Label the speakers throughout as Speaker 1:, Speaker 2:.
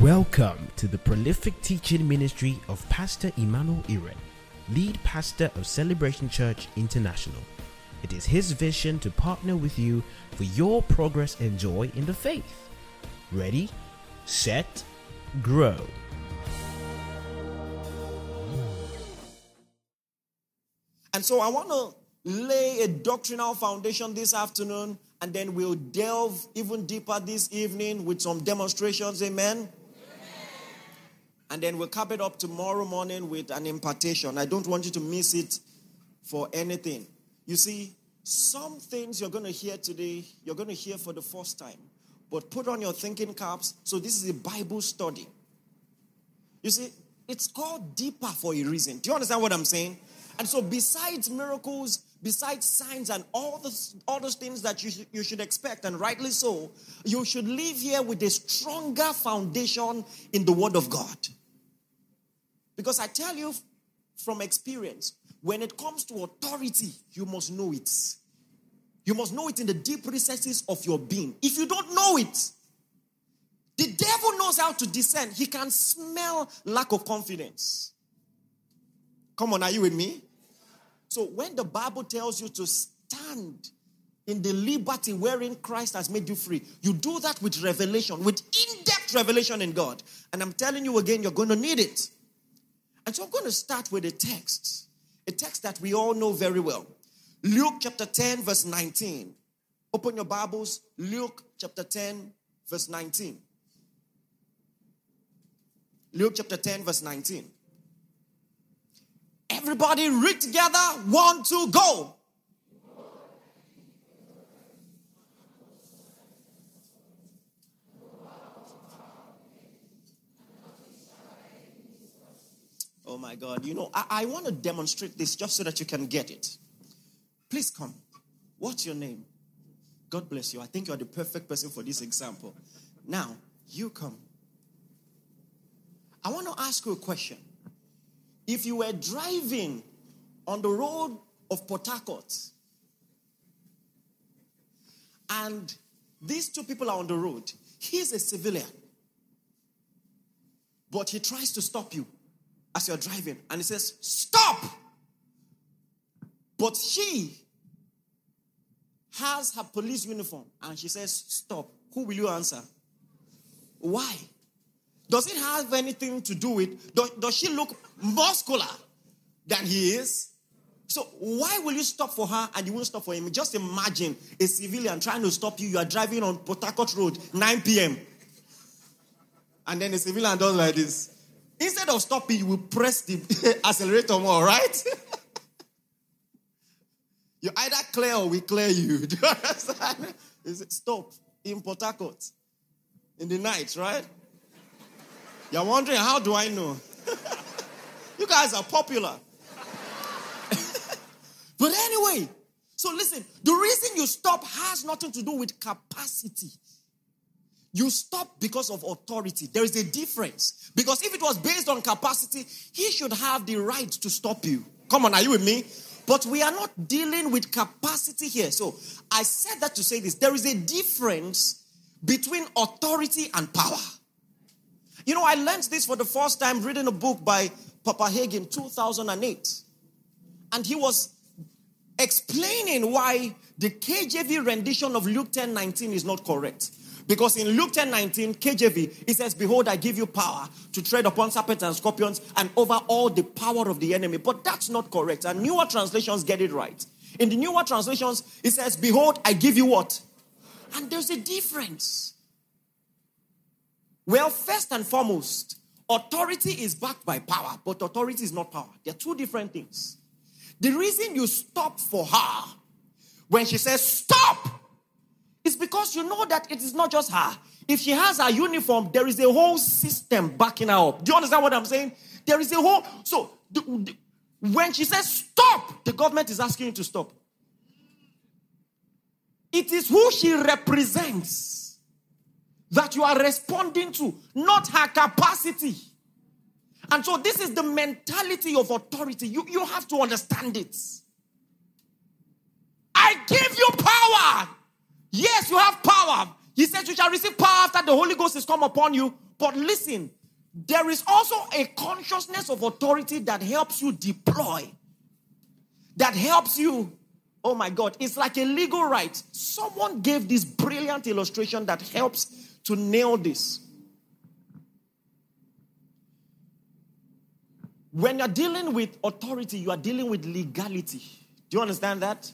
Speaker 1: Welcome to the prolific teaching ministry of Pastor Emmanuel Iren, lead pastor of Celebration Church International. It is his vision to partner with you for your progress and joy in the faith. Ready, set, grow.
Speaker 2: And so I want to lay a doctrinal foundation this afternoon, and then we'll delve even deeper this evening with some demonstrations. Amen. And then we'll cap it up tomorrow morning with an impartation. I don't want you to miss it for anything. You see, some things you're going to hear today, you're going to hear for the first time. But put on your thinking caps. So, this is a Bible study. You see, it's called deeper for a reason. Do you understand what I'm saying? And so, besides miracles, besides signs, and all the all those things that you, sh- you should expect, and rightly so, you should live here with a stronger foundation in the Word of God. Because I tell you from experience, when it comes to authority, you must know it. You must know it in the deep recesses of your being. If you don't know it, the devil knows how to discern. He can smell lack of confidence. Come on, are you with me? So when the Bible tells you to stand in the liberty wherein Christ has made you free, you do that with revelation, with in depth revelation in God. And I'm telling you again, you're going to need it. And so I'm going to start with a text, a text that we all know very well. Luke chapter 10, verse 19. Open your Bibles, Luke chapter 10, verse 19. Luke chapter 10, verse 19. Everybody read together. One, two, go. Oh my God. You know, I, I want to demonstrate this just so that you can get it. Please come. What's your name? God bless you. I think you're the perfect person for this example. Now, you come. I want to ask you a question. If you were driving on the road of Port and these two people are on the road, he's a civilian, but he tries to stop you as you're driving and he says, Stop! But she has her police uniform and she says, Stop. Who will you answer? Why? Does it have anything to do with, does, does she look muscular than he is? So why will you stop for her and you won't stop for him? Just imagine a civilian trying to stop you. You are driving on Port Road, 9 p.m. And then a civilian does like this. Instead of stopping, you will press the accelerator more, right? you either clear or we clear you. Do you understand? Stop in Port Harcourt in the night, right? You're wondering, how do I know? you guys are popular. but anyway, so listen, the reason you stop has nothing to do with capacity. You stop because of authority. There is a difference. Because if it was based on capacity, he should have the right to stop you. Come on, are you with me? But we are not dealing with capacity here. So I said that to say this. There is a difference between authority and power. You know, I learned this for the first time reading a book by Papa Hagin, 2008. And he was explaining why the KJV rendition of Luke 10 19 is not correct. Because in Luke 10 19, KJV, it says, Behold, I give you power to tread upon serpents and scorpions and over all the power of the enemy. But that's not correct. And newer translations get it right. In the newer translations, it says, Behold, I give you what? And there's a difference. Well, first and foremost, authority is backed by power, but authority is not power. They're two different things. The reason you stop for her when she says stop is because you know that it is not just her. If she has her uniform, there is a whole system backing her up. Do you understand what I'm saying? There is a whole. So the, the, when she says stop, the government is asking you to stop. It is who she represents that you are responding to, not her capacity. And so, this is the mentality of authority. You, you have to understand it. I give you power. Yes, you have power. He says, You shall receive power after the Holy Ghost is come upon you. But listen, there is also a consciousness of authority that helps you deploy, that helps you. Oh my God, it's like a legal right. Someone gave this brilliant illustration that helps to nail this. When you're dealing with authority, you are dealing with legality. Do you understand that?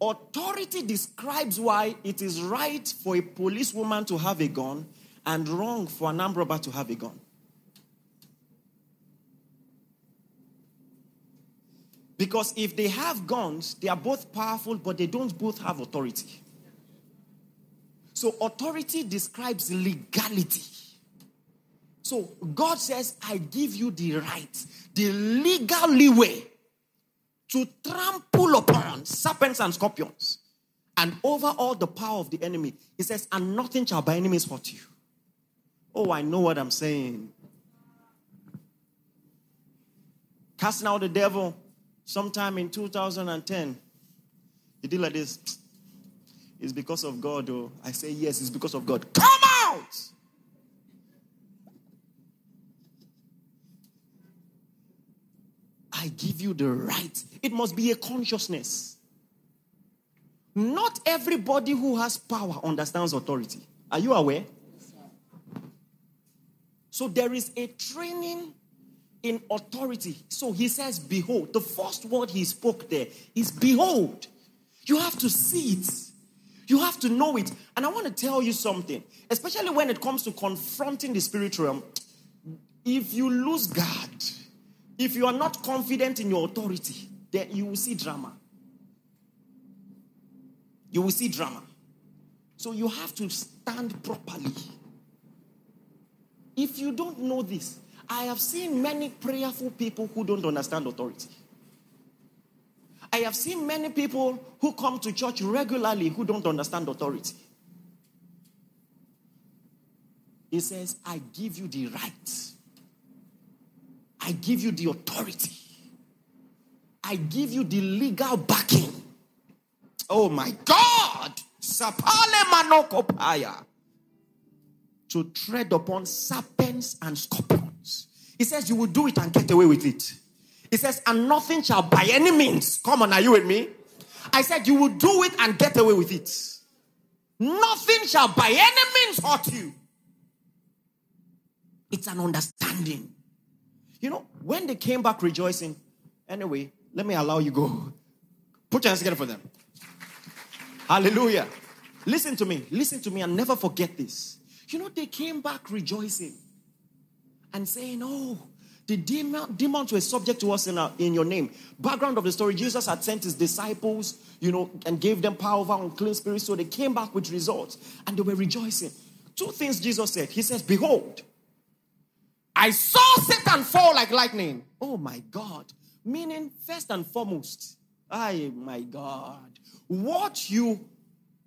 Speaker 2: Authority describes why it is right for a policewoman to have a gun and wrong for an armed robber to have a gun. Because if they have guns, they are both powerful, but they don't both have authority. So, authority describes legality. So, God says, I give you the right, the legal leeway to trample upon serpents and scorpions and over all the power of the enemy. He says, and nothing shall by enemies hurt you. Oh, I know what I'm saying. Casting out the devil sometime in 2010. He did like this. It's because of God, oh. I say, yes, it's because of God. Come out! I give you the right. It must be a consciousness. Not everybody who has power understands authority. Are you aware? So there is a training in authority. So he says, Behold. The first word he spoke there is behold. You have to see it. You have to know it. And I want to tell you something, especially when it comes to confronting the spiritual realm. If you lose God, if you are not confident in your authority, then you will see drama. You will see drama. So you have to stand properly. If you don't know this, I have seen many prayerful people who don't understand authority. I have seen many people who come to church regularly who don't understand authority. He says, I give you the right I give you the authority. I give you the legal backing. Oh my God! To tread upon serpents and scorpions. He says, You will do it and get away with it. He says, And nothing shall by any means. Come on, are you with me? I said, You will do it and get away with it. Nothing shall by any means hurt you. It's an understanding. You know, when they came back rejoicing, anyway, let me allow you go. Put your hands together for them. Hallelujah. Listen to me. Listen to me and never forget this. You know, they came back rejoicing and saying, Oh, the demon, demons were subject to us in, our, in your name. Background of the story Jesus had sent his disciples, you know, and gave them power over unclean spirits. So they came back with results and they were rejoicing. Two things Jesus said. He says, Behold, I saw Satan fall like lightning. Oh my God. Meaning, first and foremost, I my God. What you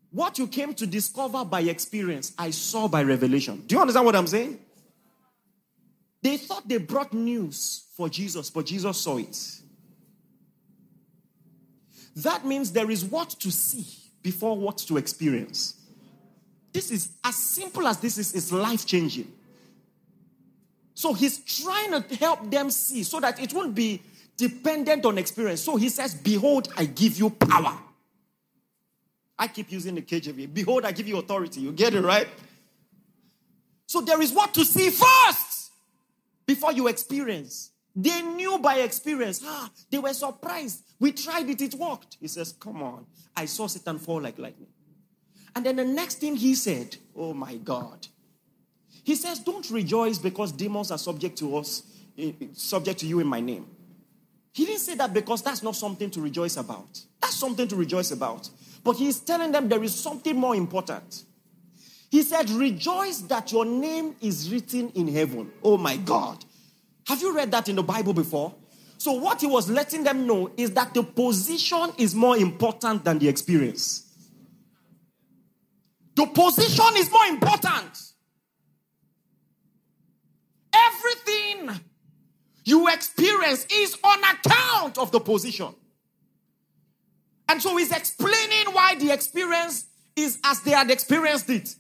Speaker 2: what you came to discover by experience, I saw by revelation. Do you understand what I'm saying? They thought they brought news for Jesus, but Jesus saw it. That means there is what to see before what to experience. This is as simple as this is, is life changing. So he's trying to help them see so that it won't be dependent on experience. So he says, Behold, I give you power. I keep using the KJV. Behold, I give you authority. You get it, right? So there is what to see first before you experience. They knew by experience. Ah, they were surprised. We tried it, it worked. He says, Come on. I saw Satan fall like lightning. And then the next thing he said, Oh my God. He says, Don't rejoice because demons are subject to us, eh, subject to you in my name. He didn't say that because that's not something to rejoice about. That's something to rejoice about. But he's telling them there is something more important. He said, Rejoice that your name is written in heaven. Oh my God. Have you read that in the Bible before? So, what he was letting them know is that the position is more important than the experience. The position is more important. Everything you experience is on account of the position. And so he's explaining why the experience is as they had experienced it.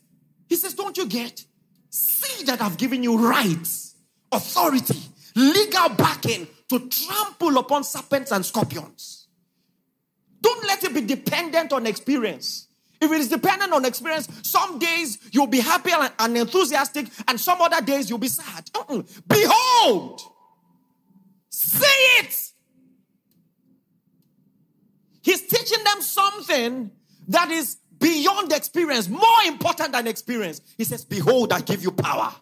Speaker 2: He says, Don't you get? See that I've given you rights, authority, legal backing to trample upon serpents and scorpions. Don't let it be dependent on experience. If it is dependent on experience, some days you'll be happy and enthusiastic, and some other days you'll be sad. Uh-uh. Behold, say it. He's teaching them something that is beyond experience, more important than experience. He says, Behold, I give you power.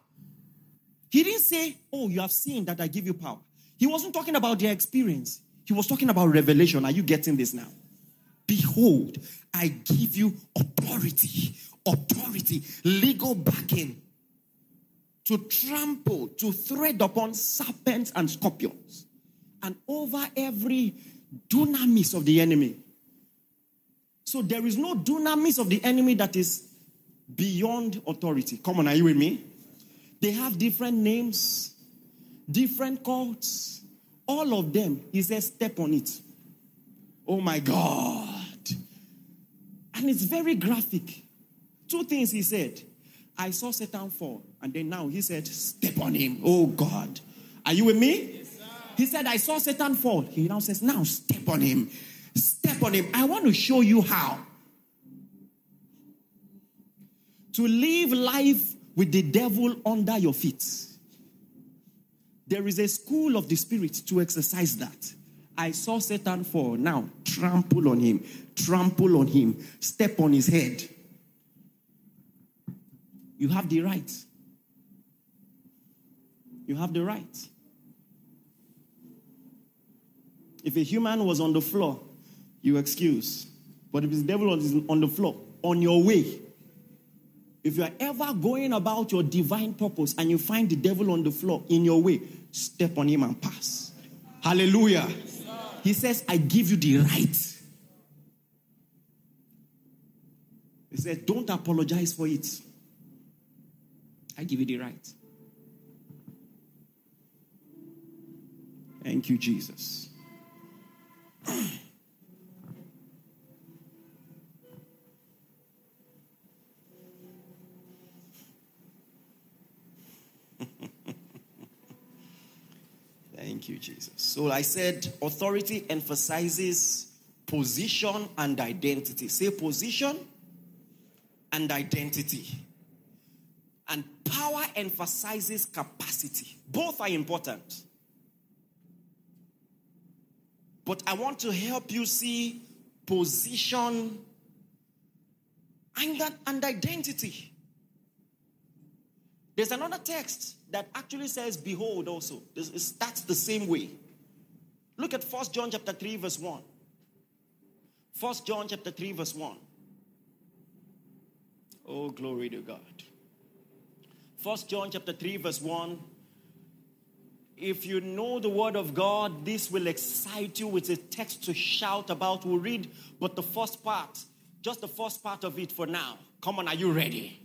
Speaker 2: He didn't say, Oh, you have seen that I give you power. He wasn't talking about their experience, he was talking about revelation. Are you getting this now? Behold, I give you authority, authority, legal backing to trample, to tread upon serpents and scorpions, and over every dunamis of the enemy. So there is no dunamis of the enemy that is beyond authority. Come on, are you with me? They have different names, different cults. All of them, he says, step on it. Oh my God. And it's very graphic. Two things he said. I saw Satan fall, and then now he said, step on him. Oh God. Are you with me? Yes, he said, I saw Satan fall. He now says, now step on him. Step on him. I want to show you how. To live life with the devil under your feet. There is a school of the spirit to exercise that. I saw Satan fall. Now, trample on him, trample on him, step on his head. You have the right. You have the right. If a human was on the floor, you excuse. But if the devil is on the floor, on your way, if you are ever going about your divine purpose and you find the devil on the floor in your way, step on him and pass. Hallelujah. He says, I give you the right. He said, Don't apologize for it. I give you the right. Thank you, Jesus. Thank you, Jesus. So I said authority emphasizes position and identity. Say position and identity. And power emphasizes capacity. Both are important. But I want to help you see position and, and identity. There's another text that actually says, Behold, also. It starts the same way. Look at 1 John chapter 3, verse 1. 1 John chapter 3, verse 1. Oh, glory to God. 1 John chapter 3, verse 1. If you know the word of God, this will excite you with a text to shout about. We'll read, but the first part, just the first part of it for now. Come on, are you ready?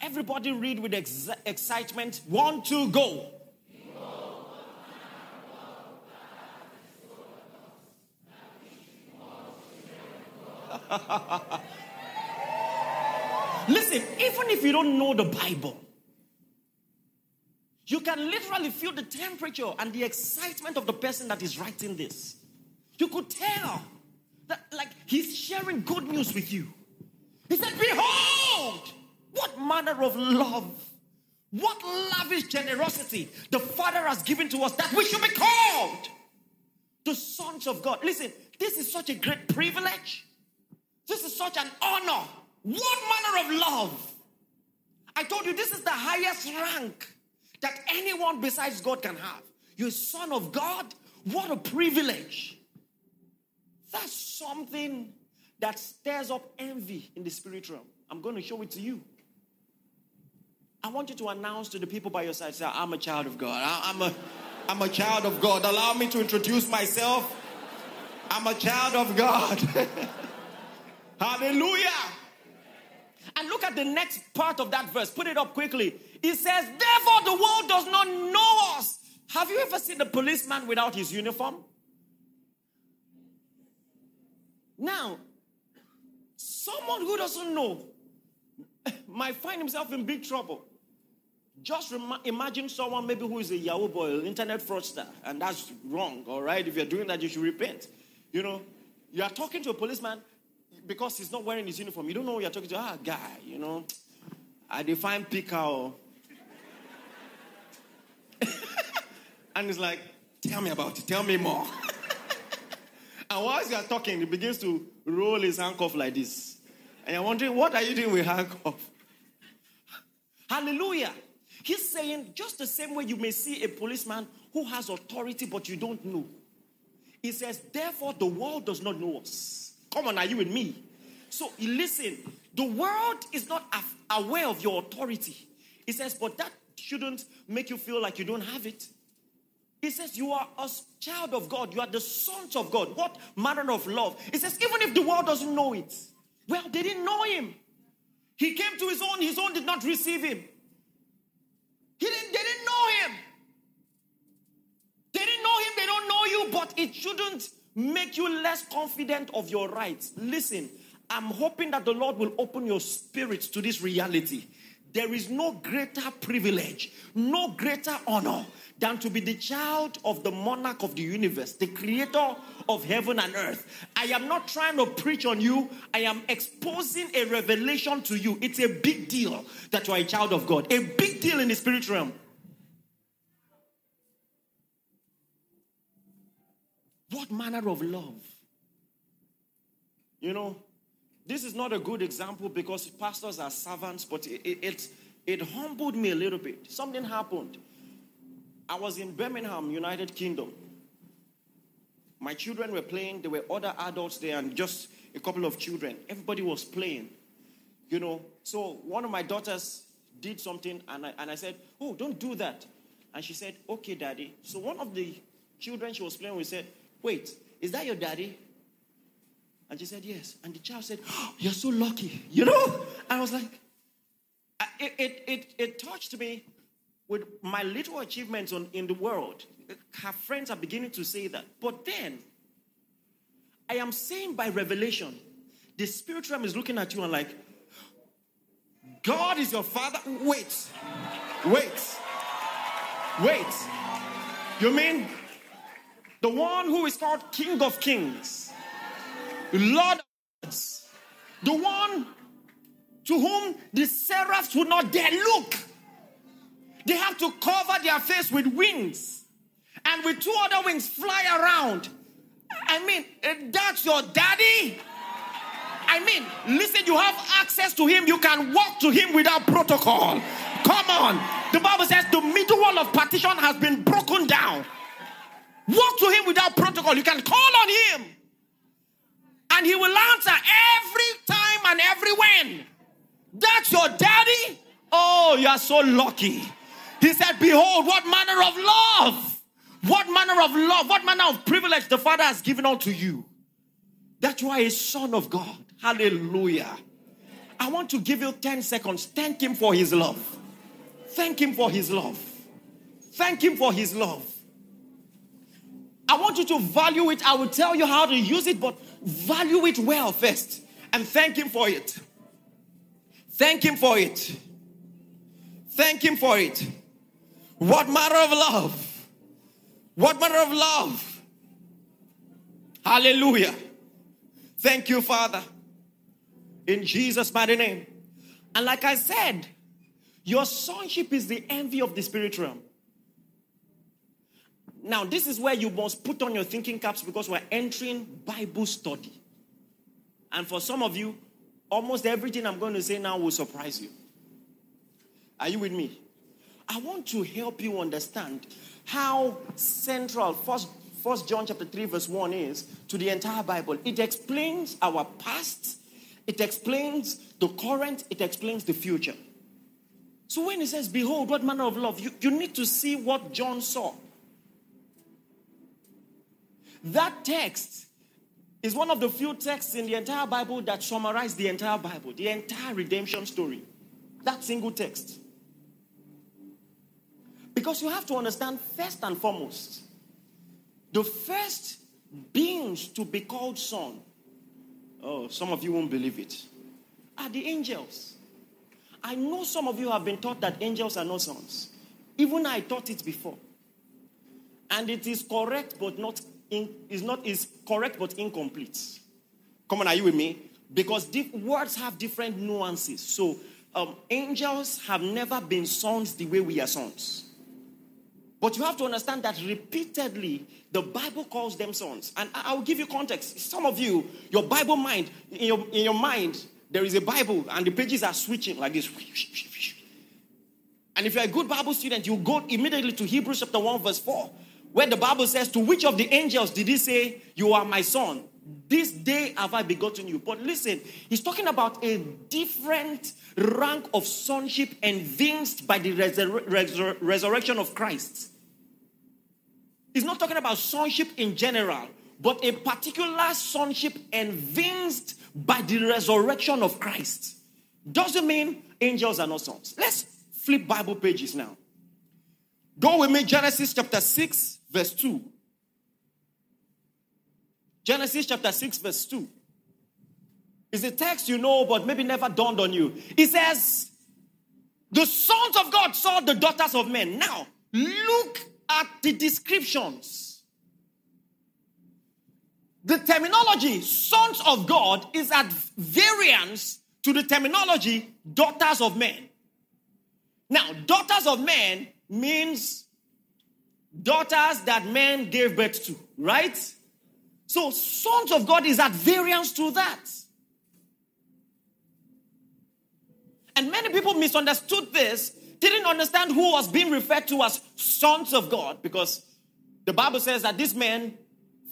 Speaker 2: Everybody read with ex- excitement. One, two, go. Listen, even if you don't know the Bible, you can literally feel the temperature and the excitement of the person that is writing this. You could tell that, like, he's sharing good news with you. He said, Behold, manner of love, what lavish generosity the Father has given to us that we should be called the sons of God. Listen, this is such a great privilege. This is such an honor. What manner of love? I told you this is the highest rank that anyone besides God can have. You're son of God. What a privilege. That's something that stirs up envy in the spirit realm. I'm going to show it to you. I want you to announce to the people by your side, say, I'm a child of God. I'm a, I'm a child of God. Allow me to introduce myself. I'm a child of God. Hallelujah. And look at the next part of that verse. Put it up quickly. It says, Therefore, the world does not know us. Have you ever seen a policeman without his uniform? Now, someone who doesn't know might find himself in big trouble. Just rem- imagine someone maybe who is a Yahoo boy, internet fraudster, and that's wrong, all right? If you're doing that, you should repent. You know, you are talking to a policeman because he's not wearing his uniform. You don't know who you're talking to. Ah, guy, you know, I define picker. and he's like, tell me about it, tell me more. and whilst you are talking, he begins to roll his handcuff like this. And you're wondering, what are you doing with handcuff? Hallelujah. He's saying, just the same way you may see a policeman who has authority but you don't know. He says, therefore, the world does not know us. Come on, are you with me? So, listen, the world is not aware of your authority. He says, but that shouldn't make you feel like you don't have it. He says, You are a child of God. You are the sons of God. What manner of love? He says, Even if the world doesn't know it, well, they didn't know him. He came to his own, his own did not receive him. He didn't, they didn't know him. They didn't know him, they don't know you, but it shouldn't make you less confident of your rights. Listen, I'm hoping that the Lord will open your spirit to this reality. There is no greater privilege, no greater honor than to be the child of the monarch of the universe, the creator of heaven and earth. I am not trying to preach on you, I am exposing a revelation to you. It's a big deal that you are a child of God, a big deal in the spirit realm. What manner of love? You know, this is not a good example because pastors are servants, but it, it, it, humbled me a little bit. Something happened. I was in Birmingham, United Kingdom. My children were playing. There were other adults there and just a couple of children. Everybody was playing. You know, so one of my daughters did something and I, and I said, Oh, don't do that. And she said, Okay, daddy. So one of the children she was playing with said, Wait, is that your daddy? And she said, Yes. And the child said, oh, You're so lucky. You know? I was like, it, it, it, it touched me with my little achievements on, in the world, her friends are beginning to say that. But then, I am saying by revelation, the spirit realm is looking at you and like, God is your father. Wait, wait, wait. You mean the one who is called King of Kings, Lord the one to whom the seraphs would not dare look? They have to cover their face with wings and with two other wings fly around. I mean, eh, that's your daddy. I mean, listen, you have access to him. You can walk to him without protocol. Come on. The Bible says the middle wall of partition has been broken down. Walk to him without protocol. You can call on him. And he will answer every time and every when. That's your daddy? Oh, you are so lucky. He said, Behold, what manner of love, what manner of love, what manner of privilege the Father has given unto you. That you are a son of God. Hallelujah. I want to give you 10 seconds. Thank Him for His love. Thank Him for His love. Thank Him for His love. I want you to value it. I will tell you how to use it, but value it well first and thank Him for it. Thank Him for it. Thank Him for it. What matter of love? What matter of love? Hallelujah. Thank you, Father. In Jesus' mighty name. And like I said, your sonship is the envy of the spirit realm. Now, this is where you must put on your thinking caps because we're entering Bible study. And for some of you, almost everything I'm going to say now will surprise you. Are you with me? I want to help you understand how central first, first John chapter 3 verse 1 is to the entire Bible. It explains our past, it explains the current, it explains the future. So when he says, Behold, what manner of love, you, you need to see what John saw. That text is one of the few texts in the entire Bible that summarize the entire Bible, the entire redemption story. That single text. Because you have to understand, first and foremost, the first beings to be called son, oh, some of you won't believe it, are the angels. I know some of you have been taught that angels are not sons. Even I taught it before. And it is correct, but not in, is not is correct but incomplete. Come on, are you with me? Because diff- words have different nuances. So um, angels have never been sons the way we are sons. But you have to understand that repeatedly the Bible calls them sons. And I- will give you context. Some of you, your Bible mind, in your, in your mind, there is a Bible and the pages are switching like this. And if you're a good Bible student, you go immediately to Hebrews chapter 1, verse 4, where the Bible says, To which of the angels did he say, You are my son? This day have I begotten you. But listen, he's talking about a different rank of sonship evinced by the resur- resur- resurrection of Christ. He's not talking about sonship in general, but a particular sonship evinced by the resurrection of Christ. Doesn't mean angels are not sons. Let's flip Bible pages now. Go with me, Genesis chapter 6, verse 2. Genesis chapter 6, verse 2. It's a text you know, but maybe never dawned on you. It says, The sons of God saw the daughters of men. Now, look at the descriptions. The terminology, sons of God, is at variance to the terminology, daughters of men. Now, daughters of men means daughters that men gave birth to, right? So, sons of God is at variance to that. And many people misunderstood this, didn't understand who was being referred to as sons of God, because the Bible says that these men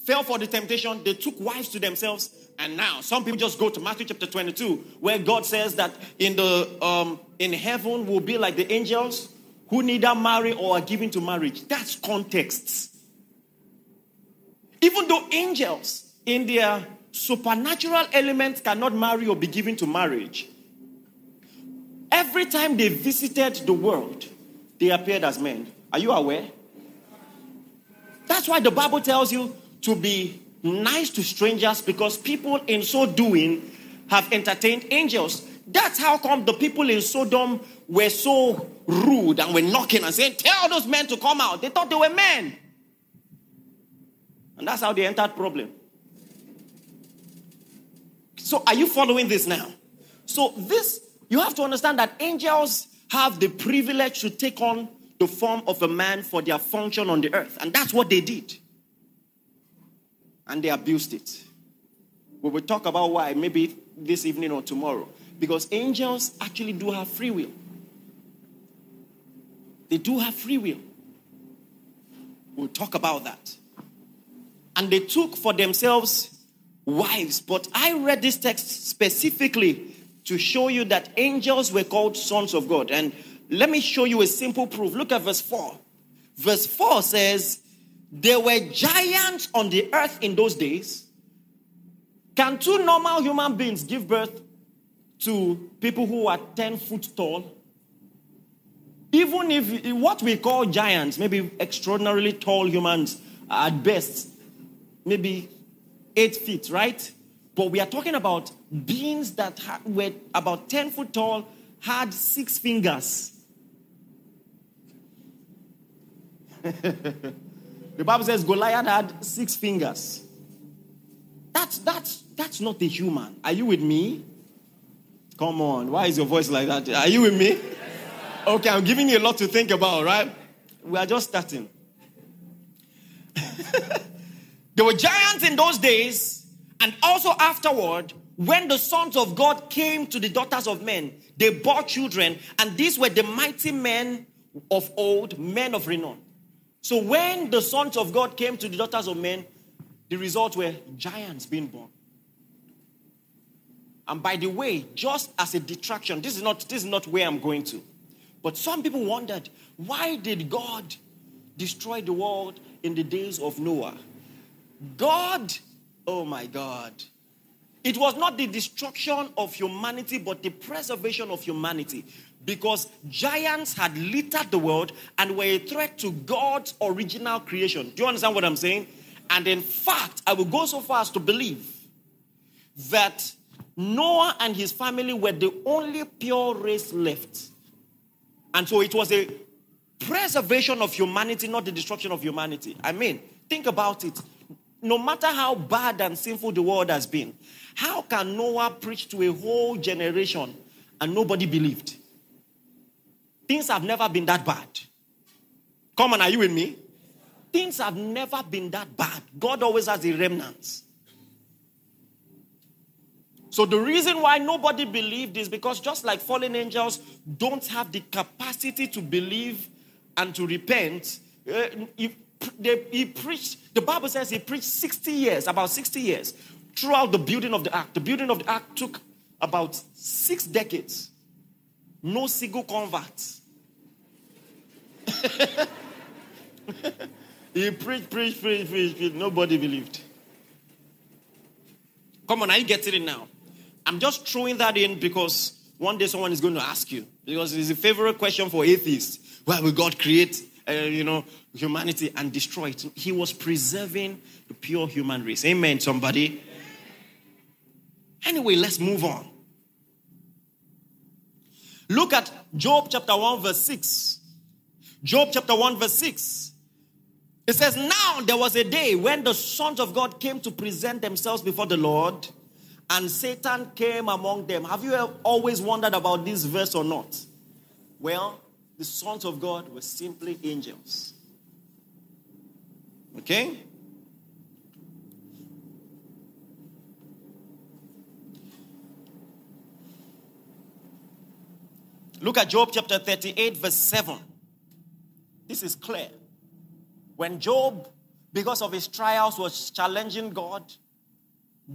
Speaker 2: fell for the temptation, they took wives to themselves, and now some people just go to Matthew chapter 22, where God says that in the um, in heaven will be like the angels who neither marry or are given to marriage. That's context. Even though angels, in their supernatural elements, cannot marry or be given to marriage, every time they visited the world, they appeared as men. Are you aware? That's why the Bible tells you to be nice to strangers because people in so doing have entertained angels. That's how come the people in Sodom were so rude and were knocking and saying, Tell those men to come out. They thought they were men. And that's how they entered problem. So are you following this now? So this you have to understand that angels have the privilege to take on the form of a man for their function on the earth. And that's what they did. And they abused it. We will talk about why maybe this evening or tomorrow. Because angels actually do have free will. They do have free will. We'll talk about that and they took for themselves wives. But I read this text specifically to show you that angels were called sons of God. And let me show you a simple proof. Look at verse 4. Verse 4 says, There were giants on the earth in those days. Can two normal human beings give birth to people who are 10 foot tall? Even if what we call giants, maybe extraordinarily tall humans at best, maybe eight feet, right? But we are talking about beings that were about 10 foot tall, had six fingers. the Bible says Goliath had six fingers. That's, that's, that's not a human. Are you with me? Come on. Why is your voice like that? Are you with me? Okay, I'm giving you a lot to think about, right? We are just starting. There were giants in those days, and also afterward, when the sons of God came to the daughters of men, they bore children, and these were the mighty men of old, men of renown. So when the sons of God came to the daughters of men, the result were giants being born. And by the way, just as a detraction, this is not this is not where I'm going to. But some people wondered, why did God destroy the world in the days of Noah? God, oh my God. It was not the destruction of humanity, but the preservation of humanity. Because giants had littered the world and were a threat to God's original creation. Do you understand what I'm saying? And in fact, I will go so far as to believe that Noah and his family were the only pure race left. And so it was a preservation of humanity, not the destruction of humanity. I mean, think about it. No matter how bad and sinful the world has been, how can Noah preach to a whole generation and nobody believed? Things have never been that bad. Come on, are you with me? Things have never been that bad. God always has a remnant. So the reason why nobody believed is because just like fallen angels don't have the capacity to believe and to repent, uh, he, they, he preached, the Bible says he preached 60 years, about 60 years, throughout the building of the ark. The building of the ark took about six decades. No single converts. he preached, preached, preached, preached, preached. Nobody believed. Come on, are you getting it now? I'm just throwing that in because one day someone is going to ask you. Because it's a favorite question for atheists. Why will God create, uh, you know, humanity and destroy it? He was preserving the pure human race. Amen, somebody. Anyway, let's move on. Look at Job chapter 1, verse 6. Job chapter 1, verse 6. It says, Now there was a day when the sons of God came to present themselves before the Lord, and Satan came among them. Have you always wondered about this verse or not? Well, the sons of God were simply angels. Okay? Look at Job chapter 38, verse 7. This is clear. When Job, because of his trials, was challenging God,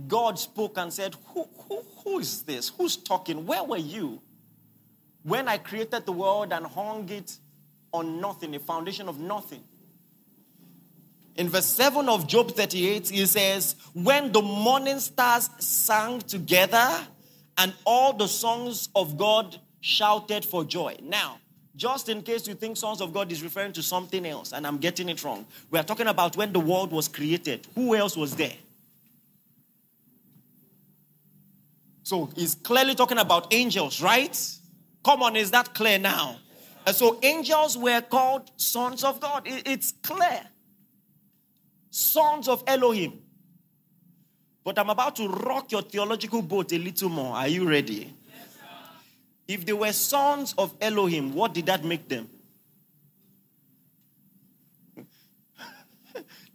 Speaker 2: God spoke and said, who, who, who is this? Who's talking? Where were you when I created the world and hung it on nothing, a foundation of nothing? In verse 7 of Job 38, he says, When the morning stars sang together and all the songs of God shouted for joy. Now, just in case you think sons of God is referring to something else and I'm getting it wrong, we are talking about when the world was created. Who else was there? So he's clearly talking about angels, right? Come on, is that clear now? And so angels were called sons of God. It's clear. Sons of Elohim. But I'm about to rock your theological boat a little more. Are you ready? If they were sons of Elohim, what did that make them?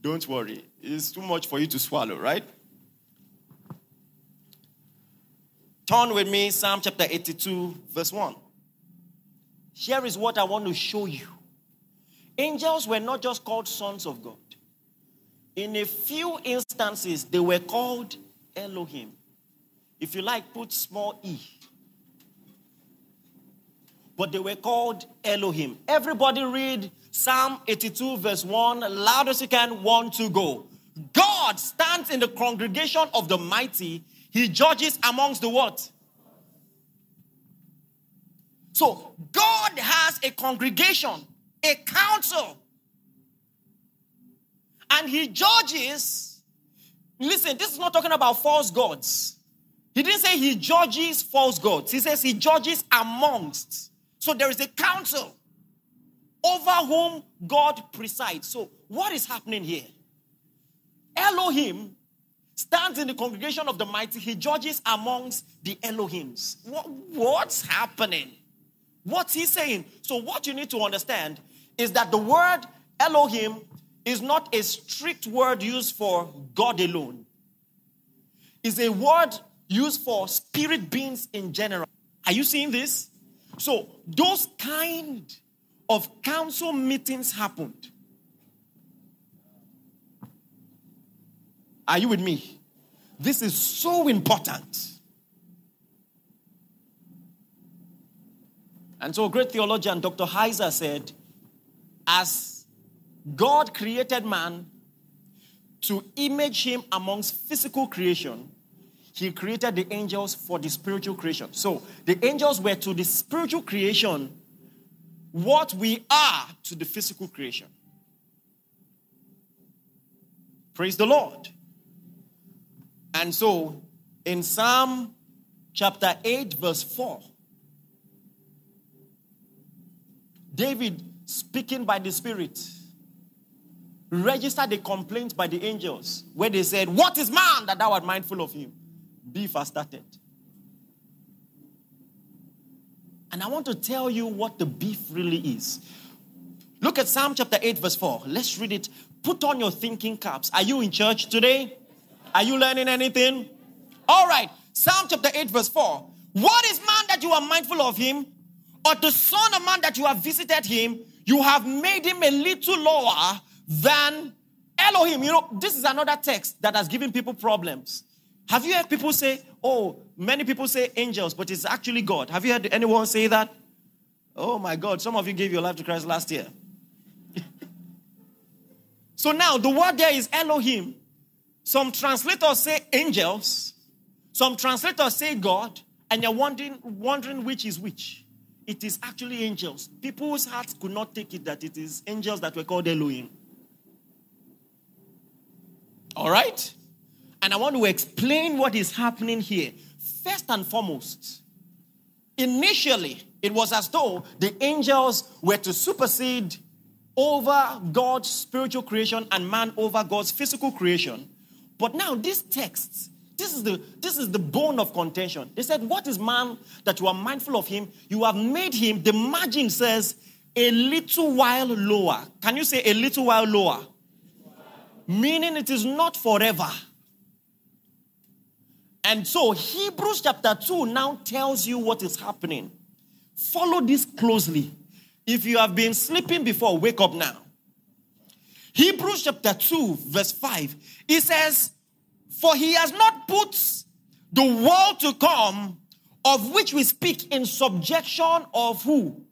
Speaker 2: Don't worry, it's too much for you to swallow, right? Turn with me, Psalm chapter 82, verse 1. Here is what I want to show you. Angels were not just called sons of God. In a few instances, they were called Elohim. If you like, put small e but they were called Elohim. Everybody read Psalm 82, verse 1, loud as you can, one to go. God stands in the congregation of the mighty, he judges amongst the what? So, God has a congregation, a council, and he judges. Listen, this is not talking about false gods. He didn't say he judges false gods. He says he judges amongst. So there is a council over whom God presides. So what is happening here? Elohim stands in the congregation of the mighty. He judges amongst the Elohims. What, what's happening? What's he saying? So what you need to understand is that the word Elohim is not a strict word used for God alone. It's a word used for spirit beings in general. Are you seeing this? So those kind of council meetings happened. Are you with me? This is so important. And so, great theologian Dr. Heiser said, as God created man to image him amongst physical creation, he created the angels for the spiritual creation. So the angels were to the spiritual creation what we are to the physical creation. Praise the Lord. And so in Psalm chapter 8, verse 4. David, speaking by the Spirit, registered a complaint by the angels where they said, What is man that thou art mindful of him? Beef has started. And I want to tell you what the beef really is. Look at Psalm chapter 8, verse 4. Let's read it. Put on your thinking caps. Are you in church today? Are you learning anything? All right. Psalm chapter 8, verse 4. What is man that you are mindful of him? Or the son of man that you have visited him? You have made him a little lower than Elohim. You know, this is another text that has given people problems. Have you heard people say, oh, many people say angels, but it's actually God? Have you heard anyone say that? Oh my God, some of you gave your life to Christ last year. so now the word there is Elohim. Some translators say angels, some translators say God, and you're wondering, wondering which is which. It is actually angels. People's hearts could not take it that it is angels that were called Elohim. All right? And I want to explain what is happening here. First and foremost, initially, it was as though the angels were to supersede over God's spiritual creation and man over God's physical creation. But now, this text, this is the this is the bone of contention. They said, What is man that you are mindful of him? You have made him, the margin says, a little while lower. Can you say a little while lower? Meaning it is not forever. And so Hebrews chapter 2 now tells you what is happening. Follow this closely. If you have been sleeping before, wake up now. Hebrews chapter 2, verse 5, it says, For he has not put the world to come of which we speak in subjection of who?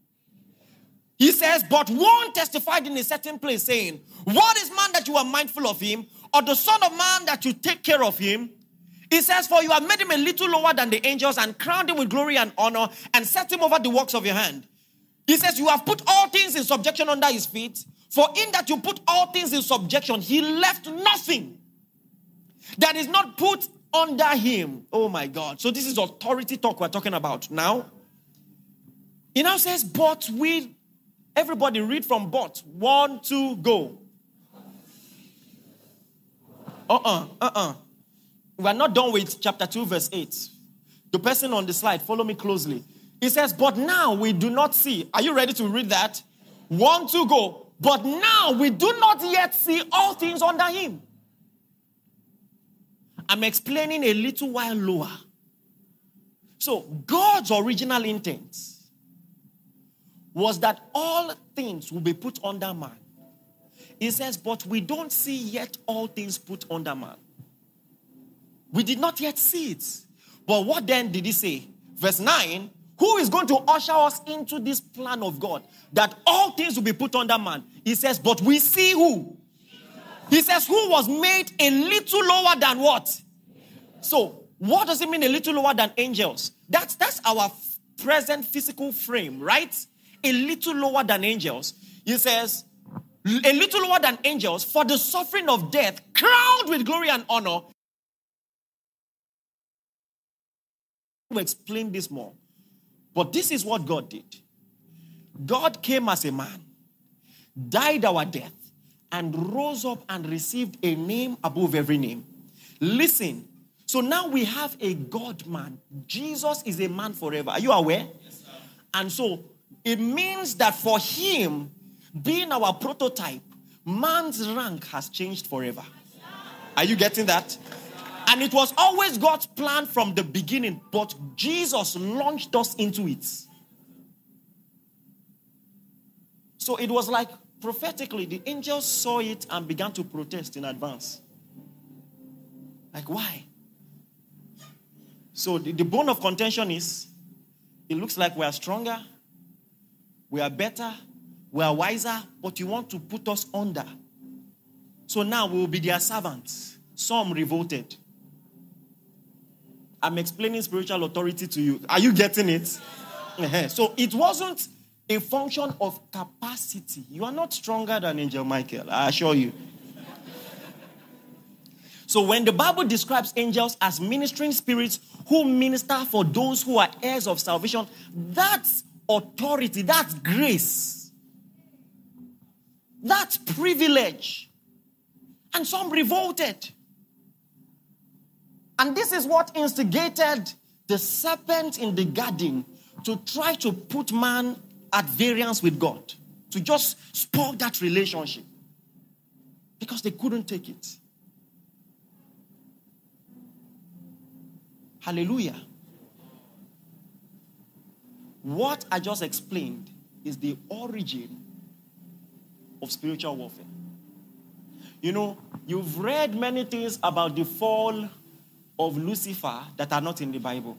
Speaker 2: He says, But one testified in a certain place, saying, What is man that you are mindful of him, or the Son of Man that you take care of him? He says, For you have made him a little lower than the angels and crowned him with glory and honor and set him over the works of your hand. He says, You have put all things in subjection under his feet. For in that you put all things in subjection, he left nothing that is not put under him. Oh my God. So this is authority talk we're talking about now. He now says, But we, everybody read from but. One, two, go. Uh uh-uh, uh, uh-uh. We are not done with chapter 2, verse 8. The person on the slide, follow me closely. He says, But now we do not see. Are you ready to read that? One, two, go. But now we do not yet see all things under him. I'm explaining a little while lower. So, God's original intent was that all things will be put under man. He says, But we don't see yet all things put under man. We did not yet see it. But what then did he say? Verse 9 Who is going to usher us into this plan of God that all things will be put under man? He says, But we see who? He says, Who was made a little lower than what? So, what does it mean a little lower than angels? That's, that's our present physical frame, right? A little lower than angels. He says, a little lower than angels for the suffering of death, crowned with glory and honor, to explain this more. But this is what God did God came as a man, died our death, and rose up and received a name above every name. Listen, so now we have a God man. Jesus is a man forever. Are you aware? Yes, sir. and so it means that for him, being our prototype, man's rank has changed forever. Are you getting that? And it was always God's plan from the beginning, but Jesus launched us into it. So it was like prophetically, the angels saw it and began to protest in advance. Like, why? So the, the bone of contention is it looks like we are stronger, we are better, we are wiser, but you want to put us under. So now we will be their servants. Some revolted. I'm explaining spiritual authority to you. Are you getting it? so it wasn't a function of capacity. You are not stronger than Angel Michael, I assure you. So when the Bible describes angels as ministering spirits who minister for those who are heirs of salvation, that's authority, that's grace, that's privilege. And some revolted. And this is what instigated the serpent in the garden to try to put man at variance with God, to just spoil that relationship because they couldn't take it. Hallelujah. What I just explained is the origin of spiritual warfare. You know, you've read many things about the fall of Lucifer that are not in the Bible.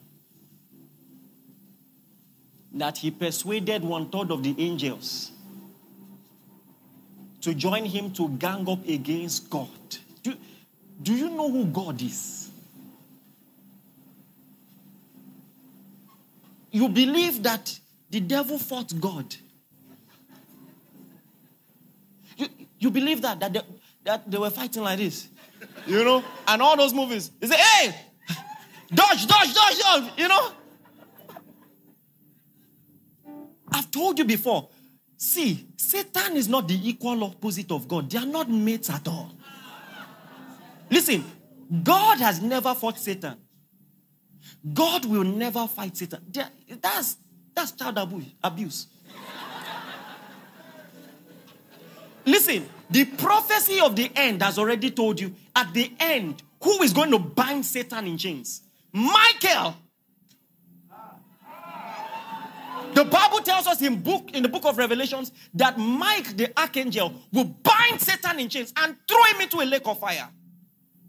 Speaker 2: That he persuaded one third of the angels to join him to gang up against God. Do, do you know who God is? You believe that the devil fought God. You, you believe that, that that they were fighting like this. You know? And all those movies. They say, hey, dodge, dodge, dodge, dodge. You know? I've told you before. See, Satan is not the equal opposite of God. They are not mates at all. Listen, God has never fought Satan. God will never fight Satan. That's, that's child abuse. Listen, the prophecy of the end has already told you at the end who is going to bind Satan in chains? Michael. The Bible tells us in book in the book of Revelations that Michael the archangel will bind Satan in chains and throw him into a lake of fire.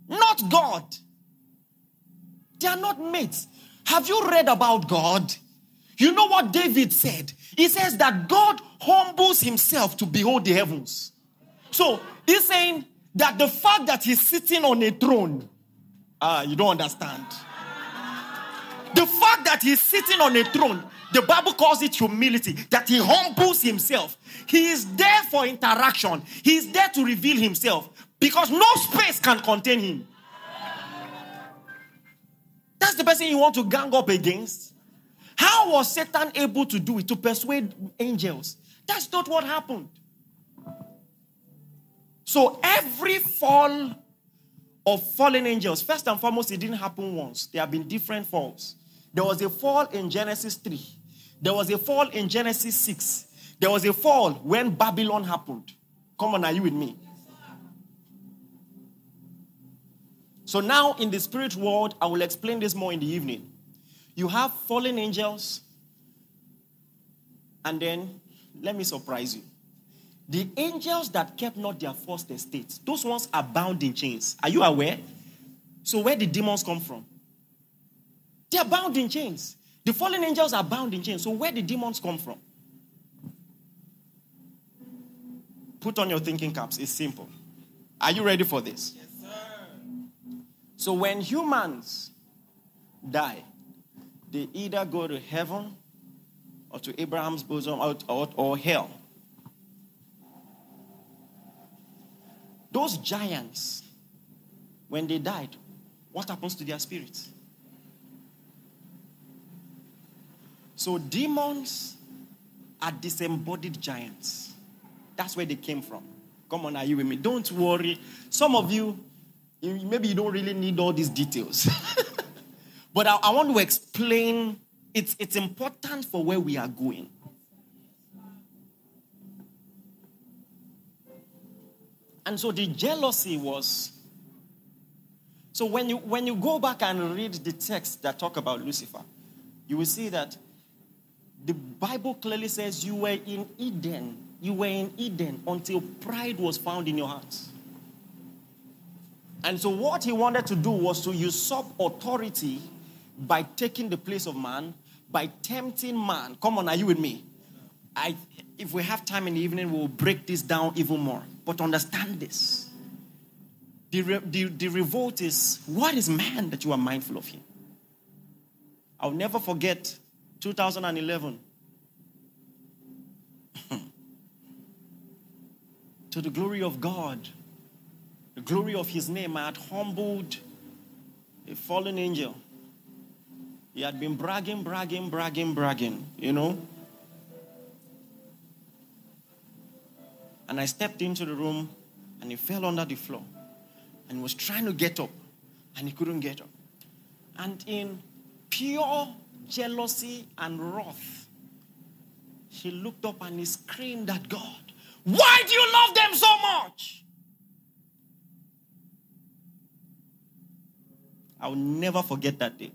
Speaker 2: Not God. They are not mates. Have you read about God? You know what David said? He says that God humbles himself to behold the heavens. So he's saying that the fact that he's sitting on a throne, ah, uh, you don't understand. The fact that he's sitting on a throne, the Bible calls it humility, that he humbles himself. He is there for interaction, he is there to reveal himself because no space can contain him. That's the person you want to gang up against. How was Satan able to do it? To persuade angels? That's not what happened. So every fall of fallen angels, first and foremost, it didn't happen once. There have been different falls. There was a fall in Genesis 3. There was a fall in Genesis 6. There was a fall when Babylon happened. Come on, are you with me? So now in the spirit world, I will explain this more in the evening. You have fallen angels, and then let me surprise you. The angels that kept not their first estate, those ones are bound in chains. Are you aware? So where did demons come from? They are bound in chains. The fallen angels are bound in chains. So where did demons come from? Put on your thinking caps. It's simple. Are you ready for this? Yes, sir. So when humans die, they either go to heaven or to Abraham's bosom or, or, or hell. Those giants, when they died, what happens to their spirits? So demons are disembodied giants. That's where they came from. Come on, are you with me? Don't worry. Some of you, maybe you don't really need all these details. but I, I, want to explain it's, it's important for where we are going. And so the jealousy was. So when you when you go back and read the text that talk about Lucifer, you will see that the Bible clearly says you were in Eden. You were in Eden until pride was found in your hearts. And so, what he wanted to do was to usurp authority by taking the place of man, by tempting man. Come on, are you with me? I, if we have time in the evening, we'll break this down even more. But understand this the, the, the revolt is what is man that you are mindful of him? I'll never forget 2011. to the glory of God, the glory of his name, I had humbled a fallen angel. He had been bragging, bragging, bragging, bragging, you know. And I stepped into the room and he fell under the floor and was trying to get up and he couldn't get up. And in pure jealousy and wrath, he looked up and he screamed at God, Why do you love them so much? I will never forget that day.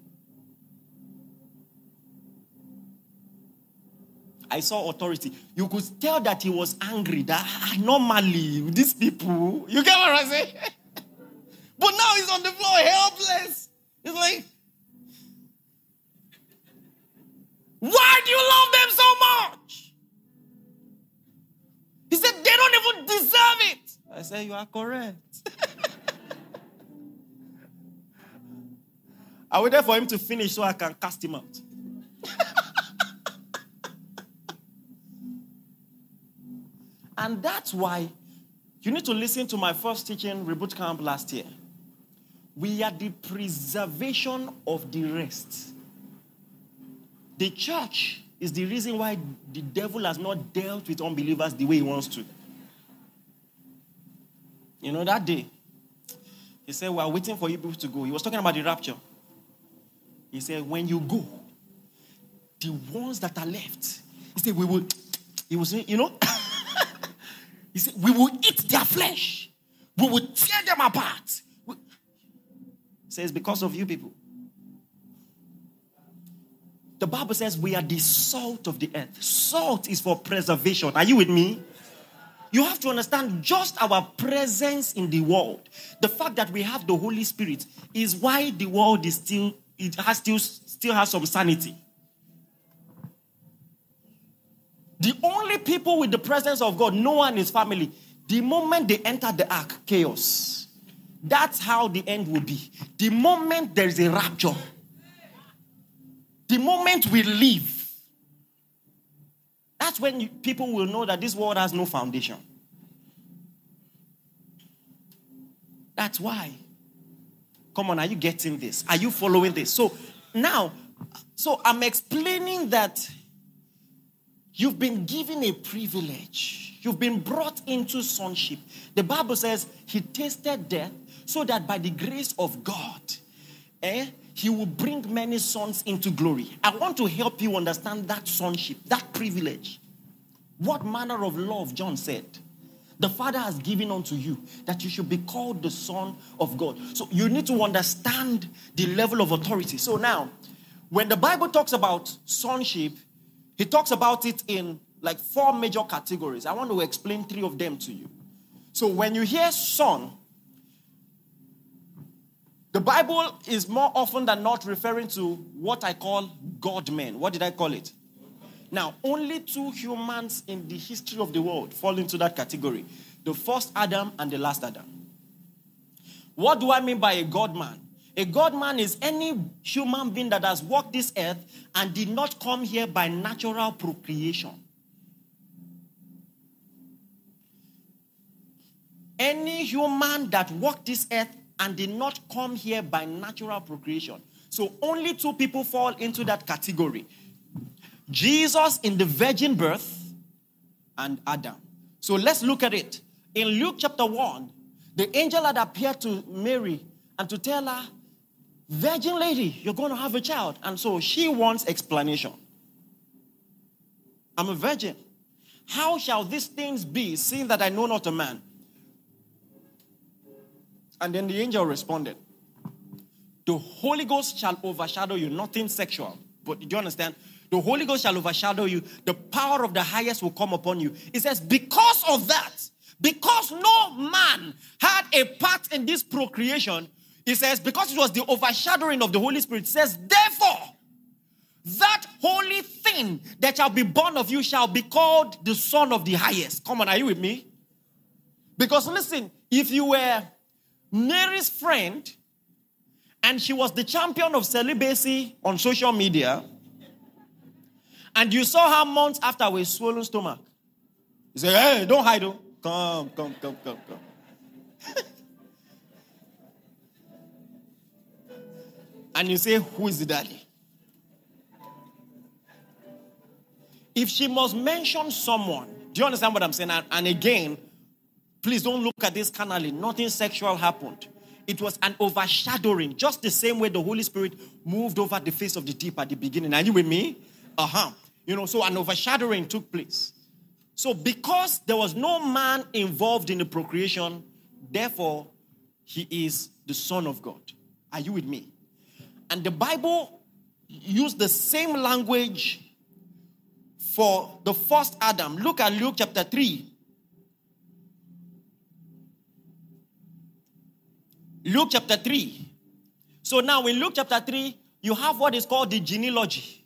Speaker 2: I saw authority. You could tell that he was angry. That ah, normally these people, you get what I say? but now he's on the floor, helpless. He's like, why do you love them so much? He said, they don't even deserve it. I said, you are correct. I waited for him to finish so I can cast him out. And that's why you need to listen to my first teaching, Reboot Camp, last year. We are the preservation of the rest. The church is the reason why the devil has not dealt with unbelievers the way he wants to. You know, that day, he said, We are waiting for you people to go. He was talking about the rapture. He said, When you go, the ones that are left, he said, We will, he was you know, he said, We will eat their flesh, we will tear them apart. He says, Because of you people. The Bible says we are the salt of the earth. Salt is for preservation. Are you with me? You have to understand just our presence in the world. The fact that we have the Holy Spirit is why the world is still it has still, still has some sanity. The only people with the presence of God, Noah and his family, the moment they enter the ark, chaos. That's how the end will be. The moment there is a rapture, the moment we leave, that's when people will know that this world has no foundation. That's why Come on, are you getting this? Are you following this? So now, so I'm explaining that you've been given a privilege. You've been brought into sonship. The Bible says he tasted death so that by the grace of God, eh, he will bring many sons into glory. I want to help you understand that sonship, that privilege. What manner of love John said the Father has given unto you that you should be called the Son of God. So you need to understand the level of authority. So now, when the Bible talks about sonship, he talks about it in like four major categories. I want to explain three of them to you. So when you hear son, the Bible is more often than not referring to what I call God men. What did I call it? Now, only two humans in the history of the world fall into that category the first Adam and the last Adam. What do I mean by a God man? A God man is any human being that has walked this earth and did not come here by natural procreation. Any human that walked this earth and did not come here by natural procreation. So only two people fall into that category Jesus in the virgin birth, and Adam. So let's look at it. In Luke chapter 1, the angel had appeared to Mary and to tell her, Virgin lady, you're going to have a child. And so she wants explanation. I'm a virgin. How shall these things be, seeing that I know not a man? And then the angel responded, The Holy Ghost shall overshadow you, nothing sexual. But do you understand? The Holy Ghost shall overshadow you. The power of the highest will come upon you. It says, because of that, because no man had a part in this procreation, it says, because it was the overshadowing of the Holy Spirit, it says, therefore, that holy thing that shall be born of you shall be called the Son of the highest. Come on, are you with me? Because listen, if you were Mary's friend and she was the champion of celibacy on social media, and you saw her months after with swollen stomach. You say, hey, don't hide. Oh. Come, come, come, come, come. and you say, Who is the daddy? If she must mention someone, do you understand what I'm saying? And, and again, please don't look at this carnally. Nothing sexual happened. It was an overshadowing, just the same way the Holy Spirit moved over the face of the deep at the beginning. Are you with me? Uh huh. You know, so an overshadowing took place. So, because there was no man involved in the procreation, therefore, he is the Son of God. Are you with me? And the Bible used the same language for the first Adam. Look at Luke chapter 3. Luke chapter 3. So now in Luke chapter 3, you have what is called the genealogy.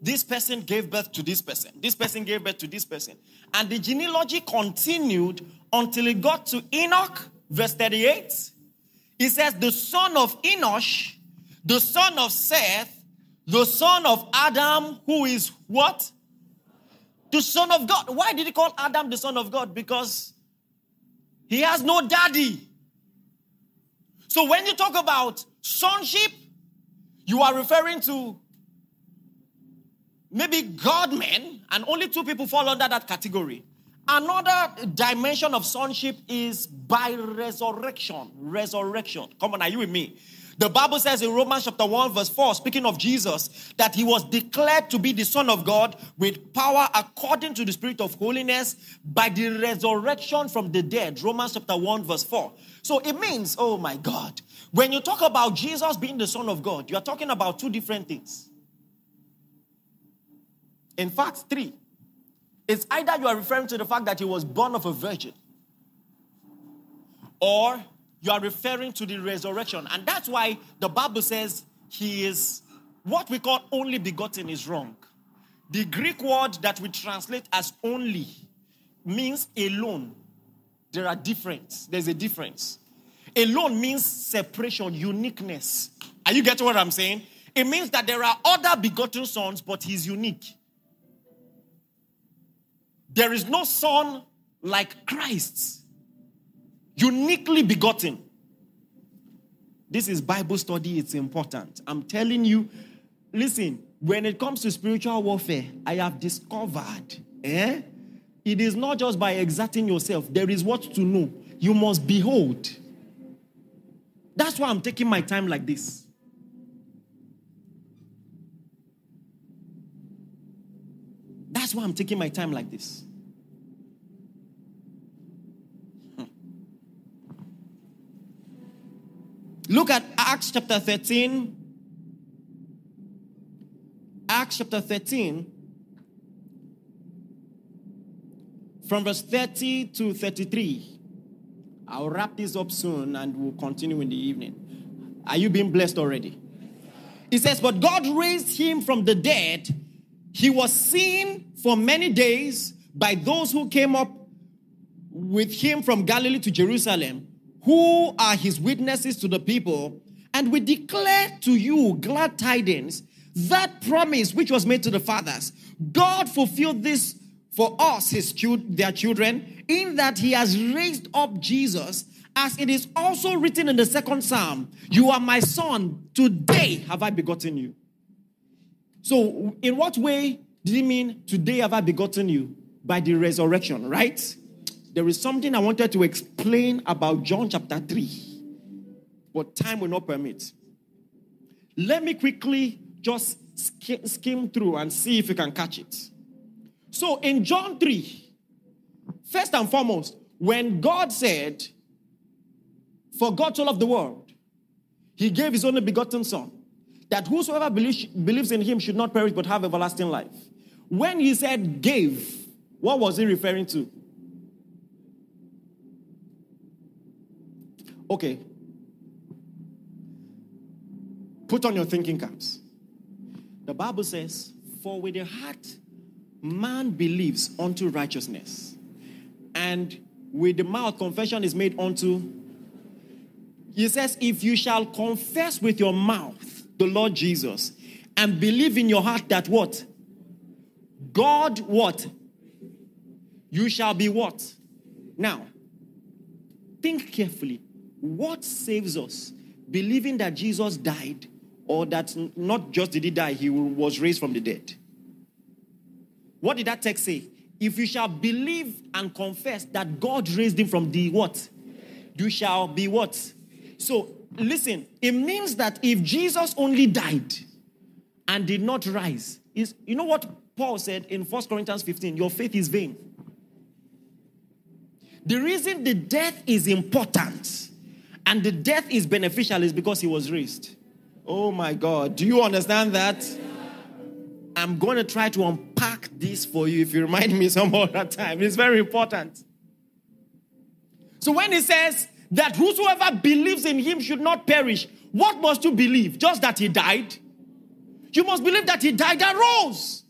Speaker 2: This person gave birth to this person. This person gave birth to this person. And the genealogy continued until it got to Enoch, verse 38. He says, The son of Enosh, the son of Seth, the son of Adam, who is what? The son of God. Why did he call Adam the son of God? Because he has no daddy. So when you talk about sonship, you are referring to maybe God men, and only two people fall under that category. Another dimension of sonship is by resurrection. Resurrection. Come on, are you with me? The Bible says in Romans chapter 1, verse 4, speaking of Jesus, that he was declared to be the Son of God with power according to the Spirit of holiness by the resurrection from the dead. Romans chapter 1, verse 4. So it means, oh my God, when you talk about Jesus being the Son of God, you are talking about two different things. In fact, three. It's either you are referring to the fact that he was born of a virgin, or you are referring to the resurrection. And that's why the Bible says he is what we call only begotten is wrong. The Greek word that we translate as only means alone. There are difference. There's a difference. Alone means separation, uniqueness. Are you getting what I'm saying? It means that there are other begotten sons, but he's unique. There is no son like Christ, uniquely begotten. This is Bible study, it's important. I'm telling you, listen, when it comes to spiritual warfare, I have discovered, eh? It is not just by exerting yourself, there is what to know. You must behold. That's why I'm taking my time like this. That's why I'm taking my time like this. Look at Acts chapter 13. Acts chapter 13, from verse 30 to 33. I'll wrap this up soon and we'll continue in the evening. Are you being blessed already? He says, But God raised him from the dead he was seen for many days by those who came up with him from Galilee to Jerusalem, who are his witnesses to the people. And we declare to you glad tidings that promise which was made to the fathers. God fulfilled this for us, his their children, in that he has raised up Jesus, as it is also written in the second psalm You are my son, today have I begotten you. So, in what way did he mean, Today have I begotten you? By the resurrection, right? There is something I wanted to explain about John chapter 3, but time will not permit. Let me quickly just skim through and see if you can catch it. So, in John 3, first and foremost, when God said, For God so loved the world, he gave his only begotten Son that whosoever believes, believes in him should not perish but have everlasting life. When he said gave, what was he referring to? Okay. Put on your thinking caps. The Bible says, For with the heart man believes unto righteousness, and with the mouth confession is made unto. He says, If you shall confess with your mouth the Lord Jesus and believe in your heart that what? God what? You shall be what? Now, think carefully. What saves us? Believing that Jesus died or that not just did he die, he was raised from the dead. What did that text say? If you shall believe and confess that God raised him from the what? You shall be what? So listen, it means that if Jesus only died and did not rise, is you know what Paul said in 1 Corinthians 15, your faith is vain. The reason the death is important and the death is beneficial is because he was raised. Oh my God. Do you understand that? I'm going to try to unpack this for you if you remind me some other time. It's very important. So when he says that whosoever believes in him should not perish, what must you believe? Just that he died? You must believe that he died and rose.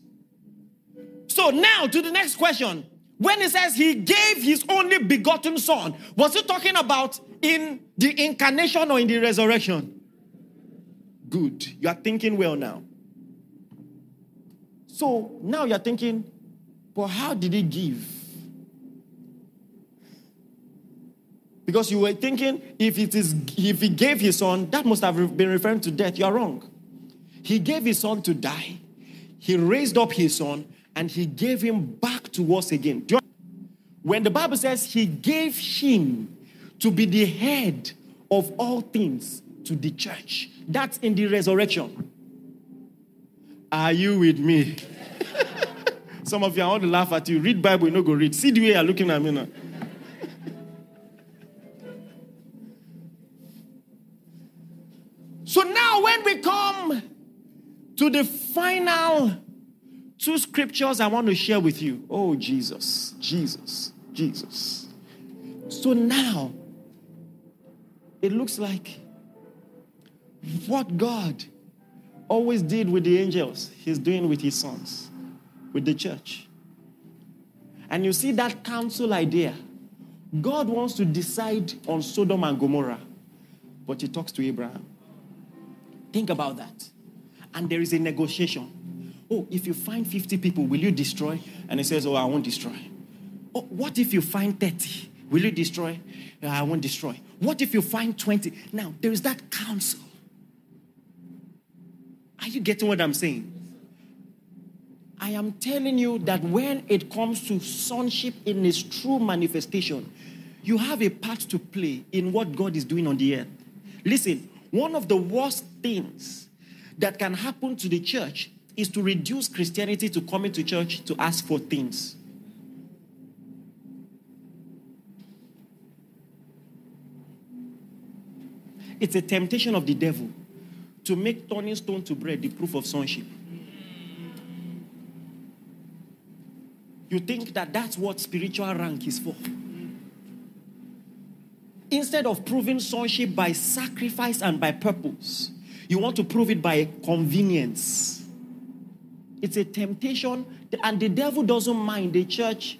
Speaker 2: So now to the next question. When he says he gave his only begotten son, was he talking about in the incarnation or in the resurrection? Good. You are thinking well now. So now you're thinking, but how did he give? Because you were thinking if it is if he gave his son, that must have been referring to death. You are wrong. He gave his son to die. He raised up his son and he gave him back to us again. When the Bible says he gave him to be the head of all things to the church, that's in the resurrection. Are you with me? Some of you, I want to laugh at you. Read Bible, you know, go read. See the way you're looking at me now. so now, when we come to the final two scriptures I want to share with you. Oh, Jesus, Jesus, Jesus. So now, it looks like what God always did with the angels, he's doing with his sons, with the church. And you see that council idea. God wants to decide on Sodom and Gomorrah, but he talks to Abraham. Think about that. And there is a negotiation. Oh, if you find 50 people, will you destroy? And he says, Oh, I won't destroy. Oh, what if you find 30? Will you destroy? I won't destroy. What if you find 20? Now, there is that council. Are you getting what I'm saying? I am telling you that when it comes to sonship in its true manifestation, you have a part to play in what God is doing on the earth. Listen, one of the worst things that can happen to the church is to reduce Christianity to coming to church to ask for things. It's a temptation of the devil to make turning stone to bread the proof of sonship. You think that that's what spiritual rank is for. Instead of proving sonship by sacrifice and by purpose, you want to prove it by convenience. It's a temptation, and the devil doesn't mind a church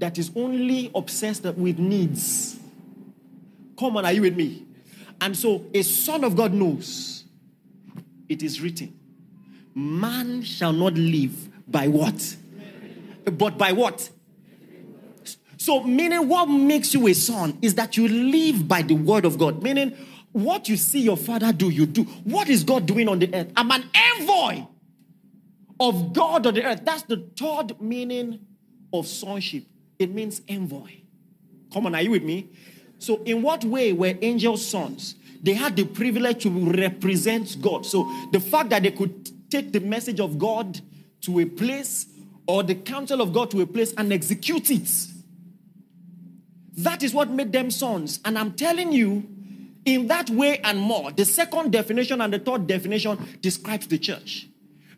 Speaker 2: that is only obsessed with needs. Come on, are you with me? And so a son of God knows it is written, Man shall not live by what? But by what? So, meaning what makes you a son is that you live by the word of God. Meaning, what you see your father do, you do. What is God doing on the earth? I'm an envoy of God on the earth. That's the third meaning of sonship. It means envoy. Come on, are you with me? So, in what way were angels sons? They had the privilege to represent God. So the fact that they could take the message of God to a place or the counsel of God to a place and execute it. That is what made them sons. And I'm telling you, in that way and more, the second definition and the third definition describes the church.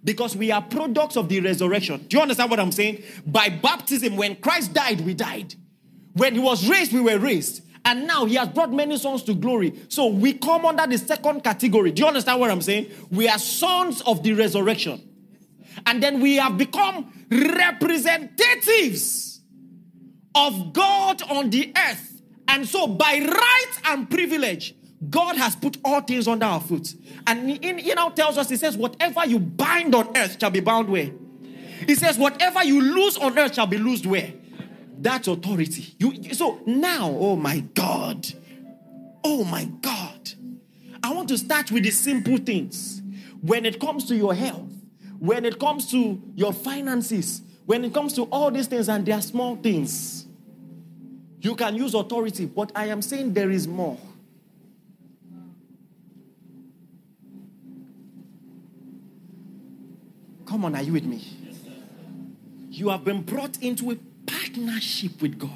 Speaker 2: Because we are products of the resurrection. Do you understand what I'm saying? By baptism, when Christ died, we died. When he was raised, we were raised. And now he has brought many sons to glory. So we come under the second category. Do you understand what I'm saying? We are sons of the resurrection. And then we have become representatives of God on the earth. And so by right and privilege, God has put all things under our foot. And he, he now tells us, he says, whatever you bind on earth shall be bound where? He says, whatever you lose on earth shall be loosed where? That's authority. You so now, oh my God. Oh my God. I want to start with the simple things. When it comes to your health, when it comes to your finances, when it comes to all these things, and they are small things, you can use authority, but I am saying there is more. Come on, are you with me? You have been brought into a partnership with God.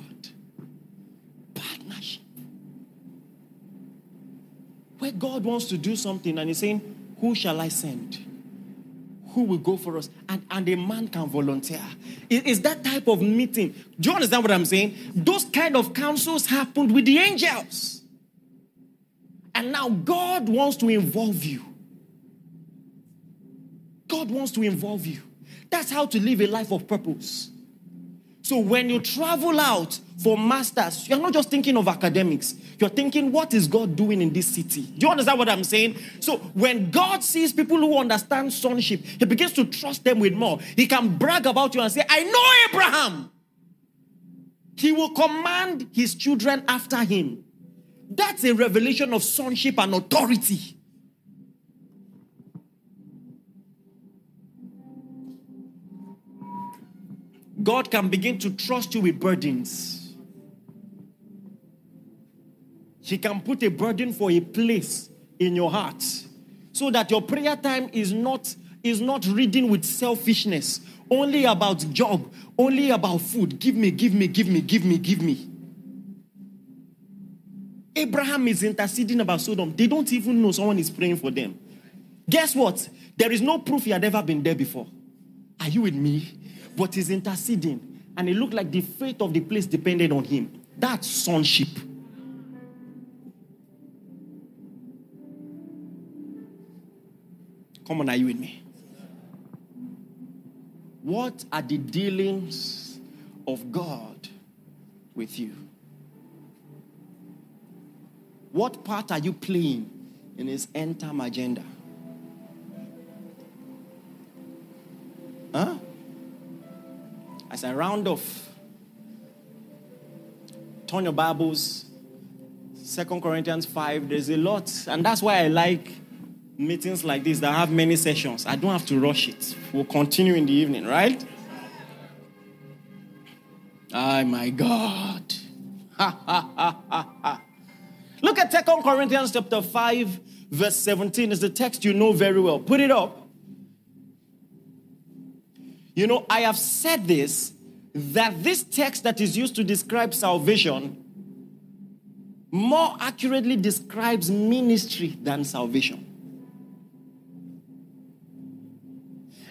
Speaker 2: Partnership. Where God wants to do something and He's saying, Who shall I send? Who will go for us? And, and a man can volunteer. It is that type of meeting. Do you understand what I'm saying? Those kind of councils happened with the angels. And now God wants to involve you. God wants to involve you. That's how to live a life of purpose. So when you travel out for masters, you're not just thinking of academics. You're thinking, what is God doing in this city? Do you understand what I'm saying? So when God sees people who understand sonship, He begins to trust them with more. He can brag about you and say, I know Abraham. He will command his children after him. That's a revelation of sonship and authority. God can begin to trust you with burdens. He can put a burden for a place in your heart so that your prayer time is not is not reading with selfishness. Only about job only about food. Give me give me give me give me give me. Abraham is interceding about sodom. They don't even know someone is praying for them. Guess what? There is no proof he had ever been there before. Are you with me but he's interceding. And it looked like the fate of the place depended on him. That's sonship. Come on, are you with me? What are the dealings of God with you? What part are you playing in his end time agenda? Huh? I round off, turn your Bibles, Second Corinthians 5. There's a lot, and that's why I like meetings like this that have many sessions. I don't have to rush it. We'll continue in the evening, right? Oh my God. Look at Second Corinthians chapter 5, verse 17. It's the text you know very well. Put it up. You know, I have said this that this text that is used to describe salvation more accurately describes ministry than salvation.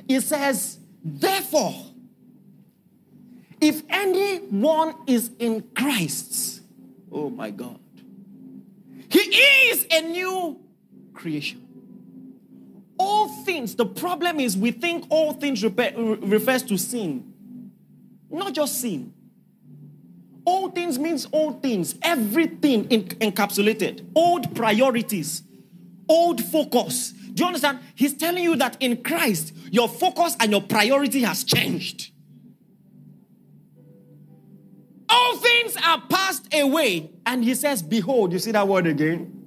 Speaker 2: It says, therefore, if anyone is in Christ, oh my God, he is a new creation all things, the problem is we think all things refers to sin. Not just sin. All things means all things, everything in, encapsulated, old priorities, old focus. Do you understand? He's telling you that in Christ, your focus and your priority has changed. All things are passed away. And he says, Behold, you see that word again?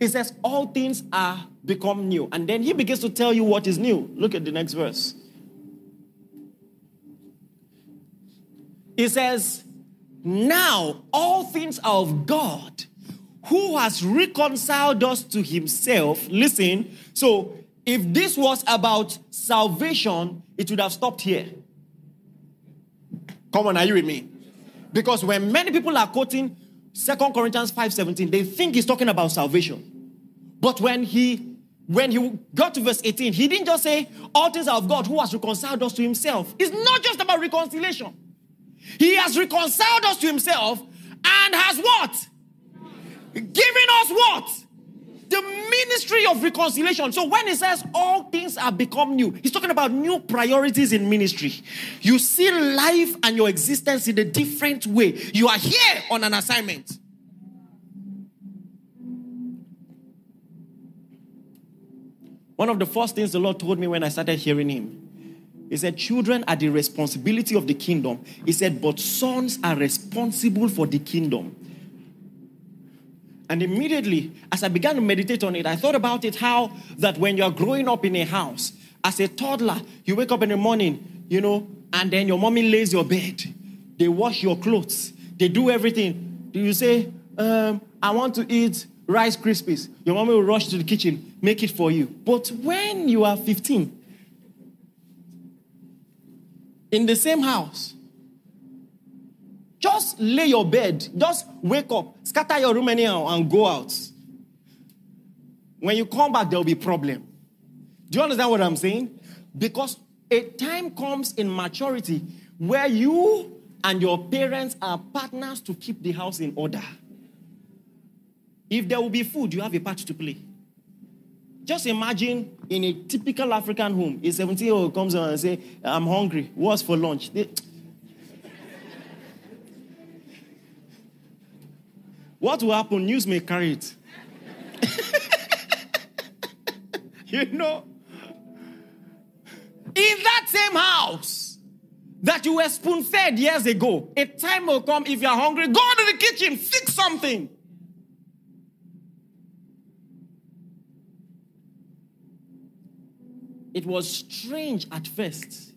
Speaker 2: He says, All things are become new. And then he begins to tell you what is new. Look at the next verse. He says, Now all things are of God who has reconciled us to himself. Listen, so if this was about salvation, it would have stopped here. Come on, are you with me? Because when many people are quoting Second Corinthians 5:17, they think he's talking about salvation. But when he when he got to verse 18, he didn't just say, All things are of God who has reconciled us to himself. It's not just about reconciliation. He has reconciled us to himself and has what? Given us what? The ministry of reconciliation. So when he says all things have become new, he's talking about new priorities in ministry. You see life and your existence in a different way. You are here on an assignment. One of the first things the Lord told me when I started hearing Him, He said, Children are the responsibility of the kingdom. He said, But sons are responsible for the kingdom. And immediately, as I began to meditate on it, I thought about it how that when you're growing up in a house, as a toddler, you wake up in the morning, you know, and then your mommy lays your bed. They wash your clothes. They do everything. Do you say, um, I want to eat Rice Krispies? Your mommy will rush to the kitchen, make it for you. But when you are 15, in the same house, just lay your bed, just wake up, scatter your room anyhow, and go out. When you come back, there will be problem. Do you understand what I'm saying? Because a time comes in maturity where you and your parents are partners to keep the house in order. If there will be food, you have a part to play. Just imagine in a typical African home, a 17 year old comes and say, I'm hungry. What's for lunch? They, What will happen? News may carry it. you know? In that same house that you were spoon fed years ago, a time will come if you're hungry, go to the kitchen, fix something. It was strange at first.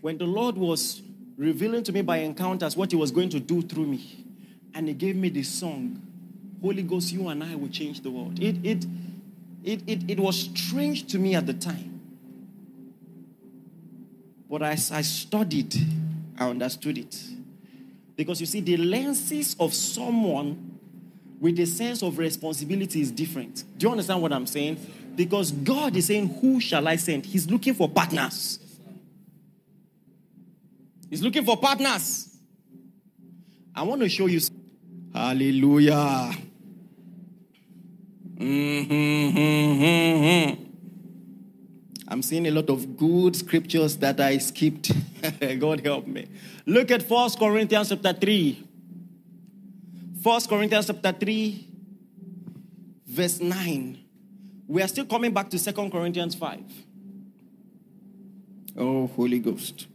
Speaker 2: When the Lord was revealing to me by encounters what He was going to do through me and he gave me this song holy ghost you and i will change the world. It it it it, it was strange to me at the time. But as i studied i understood it. Because you see the lenses of someone with a sense of responsibility is different. Do you understand what i'm saying because god is saying who shall i send he's looking for partners he's looking for partners i want to show you Hallelujah. Mm-hmm. I'm seeing a lot of good scriptures that I skipped. God help me. Look at 1 Corinthians chapter 3. 1 Corinthians chapter 3, verse 9. We are still coming back to 2 Corinthians 5. Oh, Holy Ghost.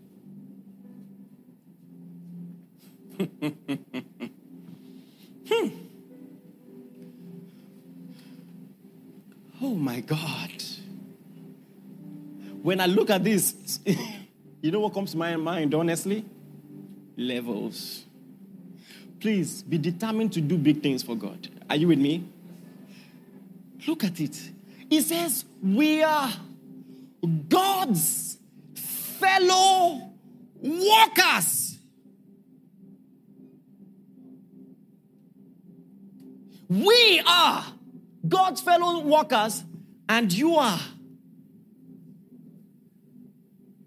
Speaker 2: Hmm. Oh my God. When I look at this, you know what comes to my mind, honestly? Levels. Please be determined to do big things for God. Are you with me? Look at it. It says, We are God's fellow workers. We are God's fellow workers, and you are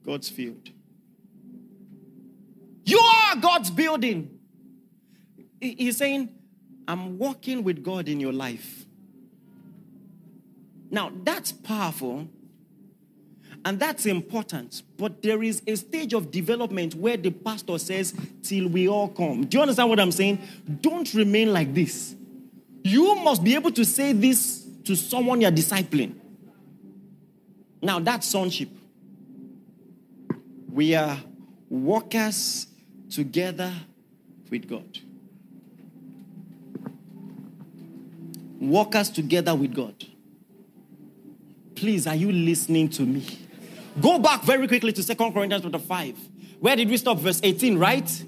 Speaker 2: God's field. You are God's building. He's saying, I'm walking with God in your life. Now, that's powerful and that's important. But there is a stage of development where the pastor says, Till we all come. Do you understand what I'm saying? Don't remain like this. You must be able to say this to someone you're discipling. Now, that's sonship. We are workers together with God. Workers together with God. Please, are you listening to me? Go back very quickly to Second Corinthians chapter 5. Where did we stop? Verse 18, right?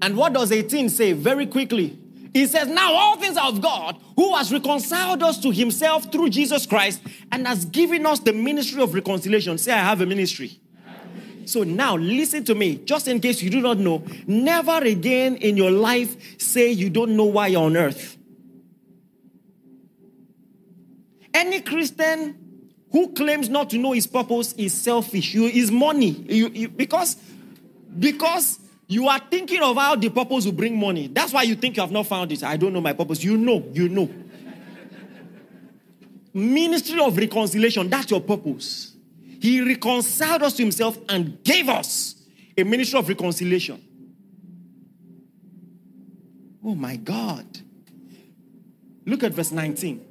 Speaker 2: And what does 18 say? Very quickly. He says, Now all things are of God, who has reconciled us to himself through Jesus Christ and has given us the ministry of reconciliation. Say, I have a ministry. So now listen to me, just in case you do not know, never again in your life say you don't know why you're on earth. Any Christian who claims not to know his purpose is selfish. You is money. You, you, because because you are thinking of how the purpose will bring money. That's why you think you have not found it. I don't know my purpose. You know, you know. Ministry of reconciliation, that's your purpose. He reconciled us to himself and gave us a ministry of reconciliation. Oh my God. Look at verse 19.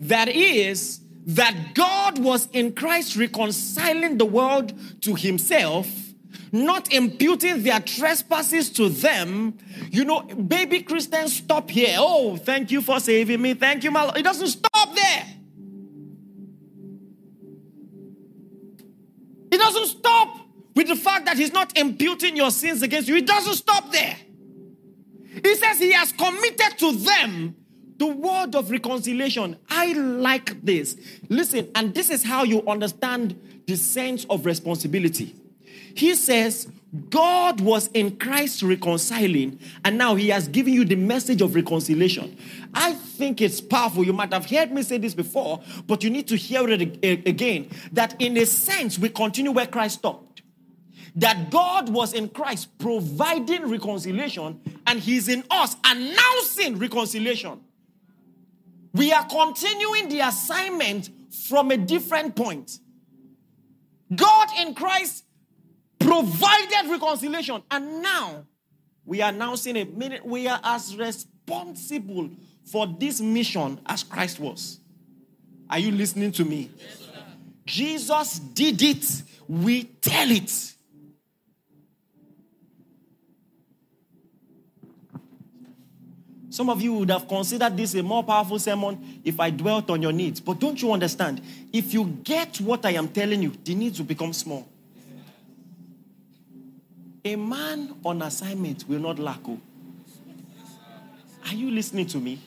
Speaker 2: That is, that God was in Christ reconciling the world to himself not imputing their trespasses to them. You know, baby Christians stop here. Oh, thank you for saving me. Thank you, my Lord. It doesn't stop there. It doesn't stop with the fact that he's not imputing your sins against you. It doesn't stop there. He says he has committed to them the word of reconciliation. I like this. Listen, and this is how you understand the sense of responsibility. He says, God was in Christ reconciling, and now He has given you the message of reconciliation. I think it's powerful. You might have heard me say this before, but you need to hear it again. That in a sense, we continue where Christ stopped. That God was in Christ providing reconciliation, and He's in us announcing reconciliation. We are continuing the assignment from a different point. God in Christ provided reconciliation. And now we are now announcing a minute we are as responsible for this mission as Christ was. Are you listening to me? Yes, Jesus did it. We tell it. Some of you would have considered this a more powerful sermon if I dwelt on your needs. But don't you understand? If you get what I am telling you, the needs will become small. A man on assignment will not lack. Oh. Are you listening to me?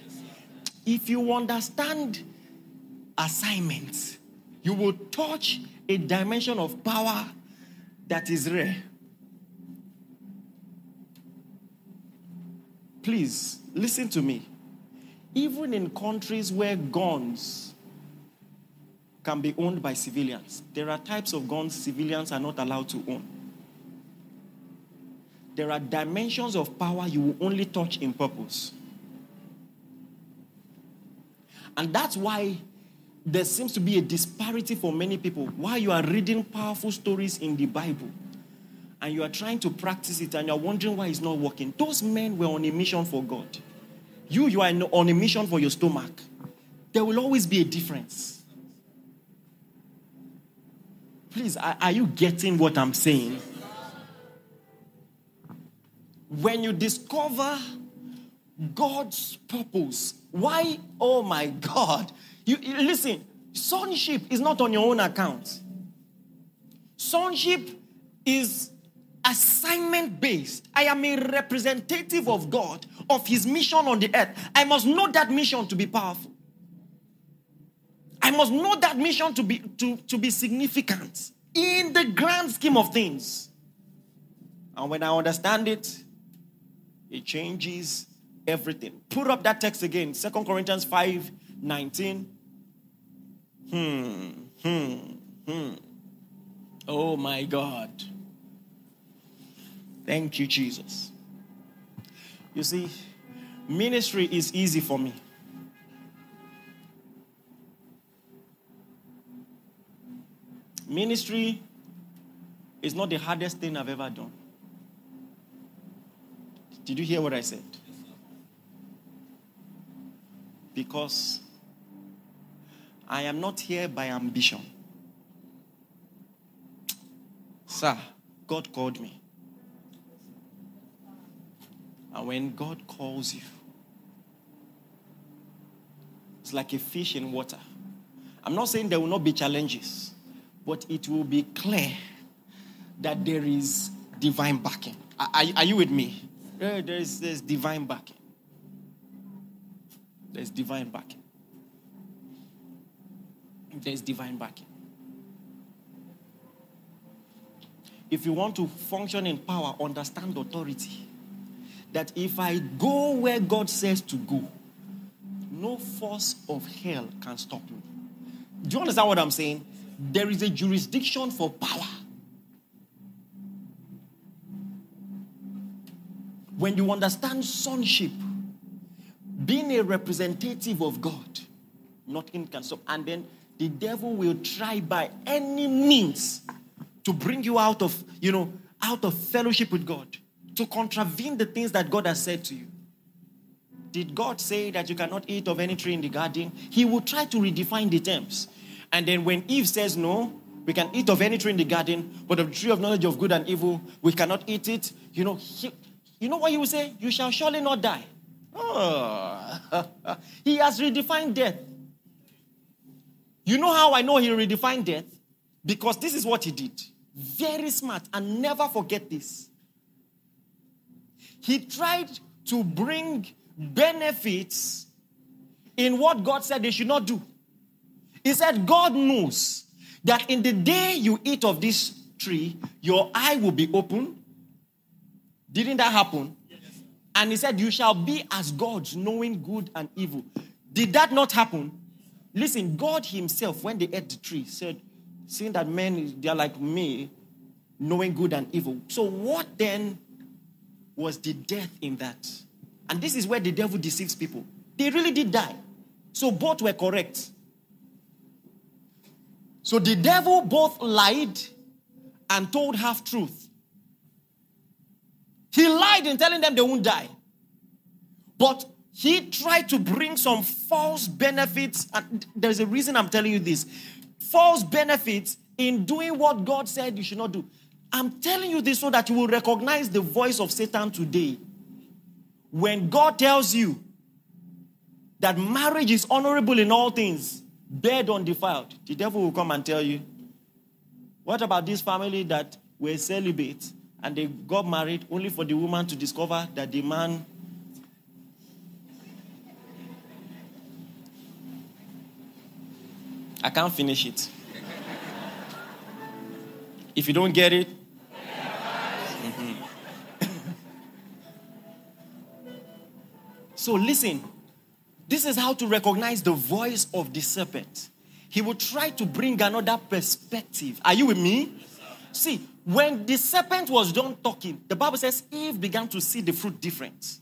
Speaker 2: If you understand assignments, you will touch a dimension of power that is rare. Please listen to me. Even in countries where guns can be owned by civilians, there are types of guns civilians are not allowed to own there are dimensions of power you will only touch in purpose. And that's why there seems to be a disparity for many people. Why you are reading powerful stories in the Bible and you are trying to practice it and you're wondering why it's not working, those men were on a mission for God. You, you are on a mission for your stomach. There will always be a difference. Please, are, are you getting what I'm saying? when you discover God's purpose, why, oh my God, you, you listen, sonship is not on your own account. Sonship is assignment based. I am a representative of God, of His mission on the earth. I must know that mission to be powerful. I must know that mission to be, to, to be significant in the grand scheme of things. And when I understand it, it changes everything. Put up that text again. Second Corinthians 5 19. Hmm, hmm, hmm. Oh my God. Thank you, Jesus. You see, ministry is easy for me. Ministry is not the hardest thing I've ever done. Did you hear what I said? Because I am not here by ambition. Sir, God called me. And when God calls you, it's like a fish in water. I'm not saying there will not be challenges, but it will be clear that there is divine backing. Are, are you with me? There, there's, there's divine backing. There's divine backing. There's divine backing. If you want to function in power, understand authority. That if I go where God says to go, no force of hell can stop me. Do you understand what I'm saying? There is a jurisdiction for power. When you understand sonship, being a representative of God, nothing can stop. And then the devil will try by any means to bring you out of, you know, out of fellowship with God, to contravene the things that God has said to you. Did God say that you cannot eat of any tree in the garden? He will try to redefine the terms. And then when Eve says no, We can eat of any tree in the garden, but of the tree of knowledge of good and evil, we cannot eat it. You know, he, you know what he will say? You shall surely not die. Oh. he has redefined death. You know how I know he redefined death? Because this is what he did. Very smart, and never forget this. He tried to bring benefits in what God said they should not do. He said, God knows that in the day you eat of this tree, your eye will be open. Didn't that happen? Yes. And he said, You shall be as gods, knowing good and evil. Did that not happen? Listen, God Himself, when they ate the tree, said, Seeing that men, they're like me, knowing good and evil. So, what then was the death in that? And this is where the devil deceives people. They really did die. So, both were correct. So the devil both lied and told half truth. He lied in telling them they won't die. But he tried to bring some false benefits. And there's a reason I'm telling you this false benefits in doing what God said you should not do. I'm telling you this so that you will recognize the voice of Satan today. When God tells you that marriage is honorable in all things, bed undefiled, the devil will come and tell you, What about this family that were celibate and they got married only for the woman to discover that the man I can't finish it. If you don't get it, so listen. This is how to recognize the voice of the serpent. He will try to bring another perspective. Are you with me? See, when the serpent was done talking, the Bible says Eve began to see the fruit different.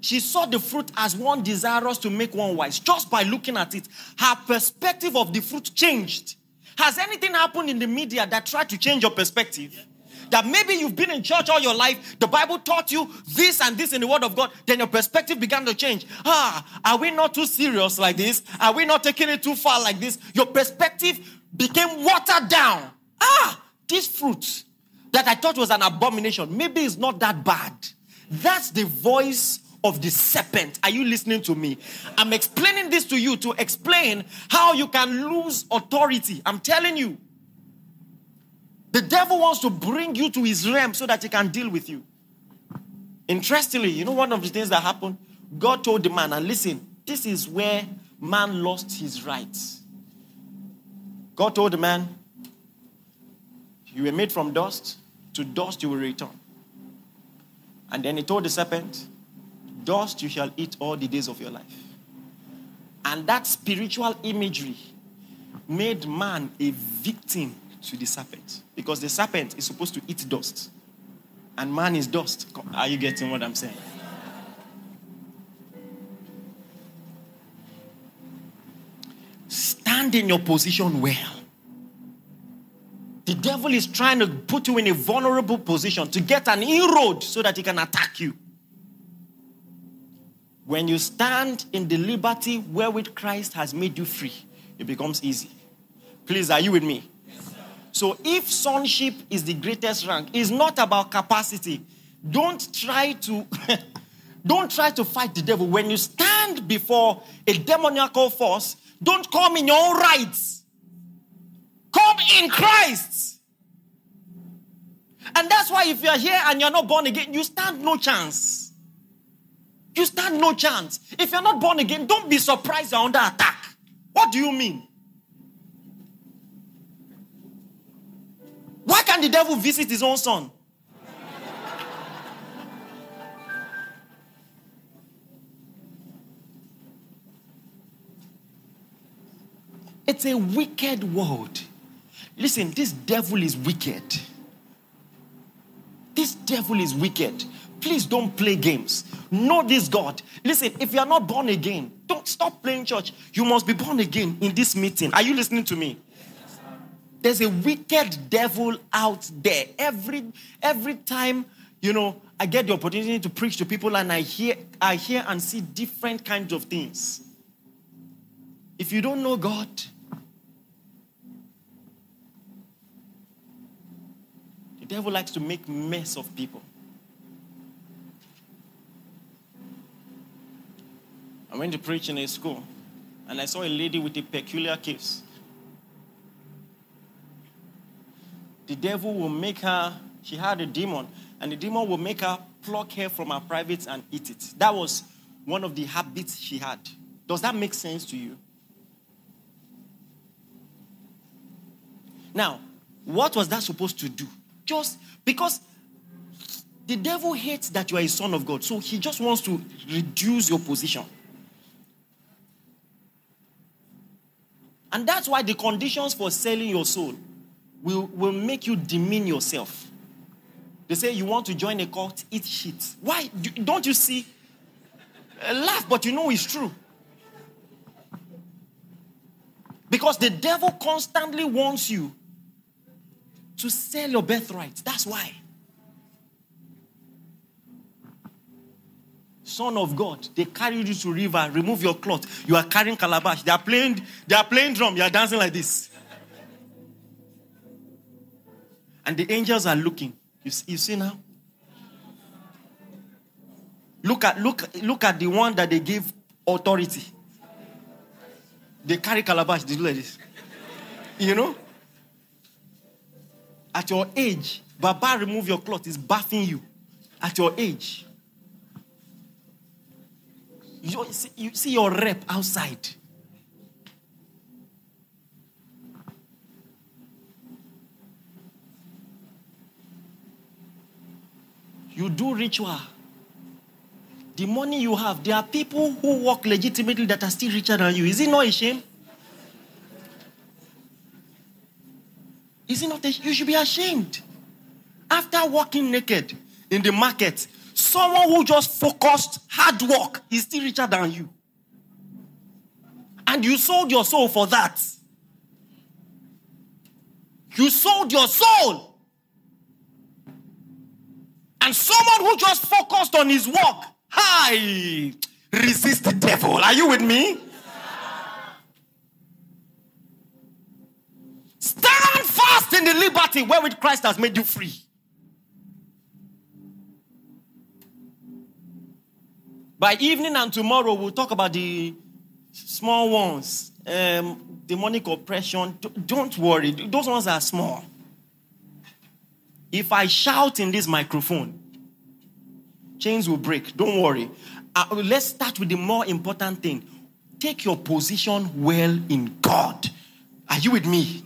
Speaker 2: She saw the fruit as one desirous to make one wise just by looking at it. Her perspective of the fruit changed. Has anything happened in the media that tried to change your perspective? That maybe you've been in church all your life, the Bible taught you this and this in the Word of God, then your perspective began to change. Ah, are we not too serious like this? Are we not taking it too far like this? Your perspective became watered down. Ah, this fruit that I thought was an abomination, maybe it's not that bad. That's the voice of the serpent. Are you listening to me? I'm explaining this to you to explain how you can lose authority. I'm telling you. The devil wants to bring you to his realm so that he can deal with you. Interestingly, you know one of the things that happened? God told the man, and listen, this is where man lost his rights. God told the man, You were made from dust, to dust you will return. And then he told the serpent, Dust you shall eat all the days of your life. And that spiritual imagery made man a victim to the serpent because the serpent is supposed to eat dust and man is dust. Are you getting what I'm saying? Stand in your position well. The devil is trying to put you in a vulnerable position to get an inroad so that he can attack you. When you stand in the liberty wherewith Christ has made you free, it becomes easy. Please, are you with me? So if sonship is the greatest rank, it's not about capacity. Don't try to don't try to fight the devil. When you stand before a demoniacal force, don't come in your own rights. Come in Christ. And that's why if you're here and you're not born again, you stand no chance. You stand no chance. If you're not born again, don't be surprised you're under attack. What do you mean? Why can't the devil visit his own son? It's a wicked world. Listen, this devil is wicked. This devil is wicked. Please don't play games. Know this God. Listen, if you are not born again, don't stop playing church. You must be born again in this meeting. Are you listening to me? There's a wicked devil out there. Every every time, you know, I get the opportunity to preach to people and I hear I hear and see different kinds of things. If you don't know God, the devil likes to make mess of people. I went to preach in a school and I saw a lady with a peculiar case. The devil will make her, she had a demon, and the demon will make her pluck hair from her privates and eat it. That was one of the habits she had. Does that make sense to you? Now, what was that supposed to do? Just because the devil hates that you are a son of God, so he just wants to reduce your position. And that's why the conditions for selling your soul will, will make you demean yourself. They say you want to join a cult, eat shit. Why? Don't you see? Uh, laugh, but you know it's true. Because the devil constantly wants you to sell your birthright. That's why. Son of God, they carry you to river, remove your cloth. You are carrying calabash. They are playing, they are playing drum. You are dancing like this. And the angels are looking. You see, you see now? Look at look look at the one that they give authority. They carry calabash, they do like this. You know? At your age, Baba remove your cloth is bathing you. At your age. You see, you see your rep outside. You do ritual. The money you have, there are people who work legitimately that are still richer than you. Is it not a shame? Is it not a, you should be ashamed. After walking naked in the market, someone who just focused hard work is still richer than you. And you sold your soul for that. You sold your soul. And someone who just focused on his work, hi, resist the devil. Are you with me? Stand fast in the liberty wherewith Christ has made you free. By evening and tomorrow, we'll talk about the small ones, um, demonic oppression. Don't worry, those ones are small. If I shout in this microphone, chains will break. Don't worry. Uh, let's start with the more important thing. Take your position well in God. Are you with me?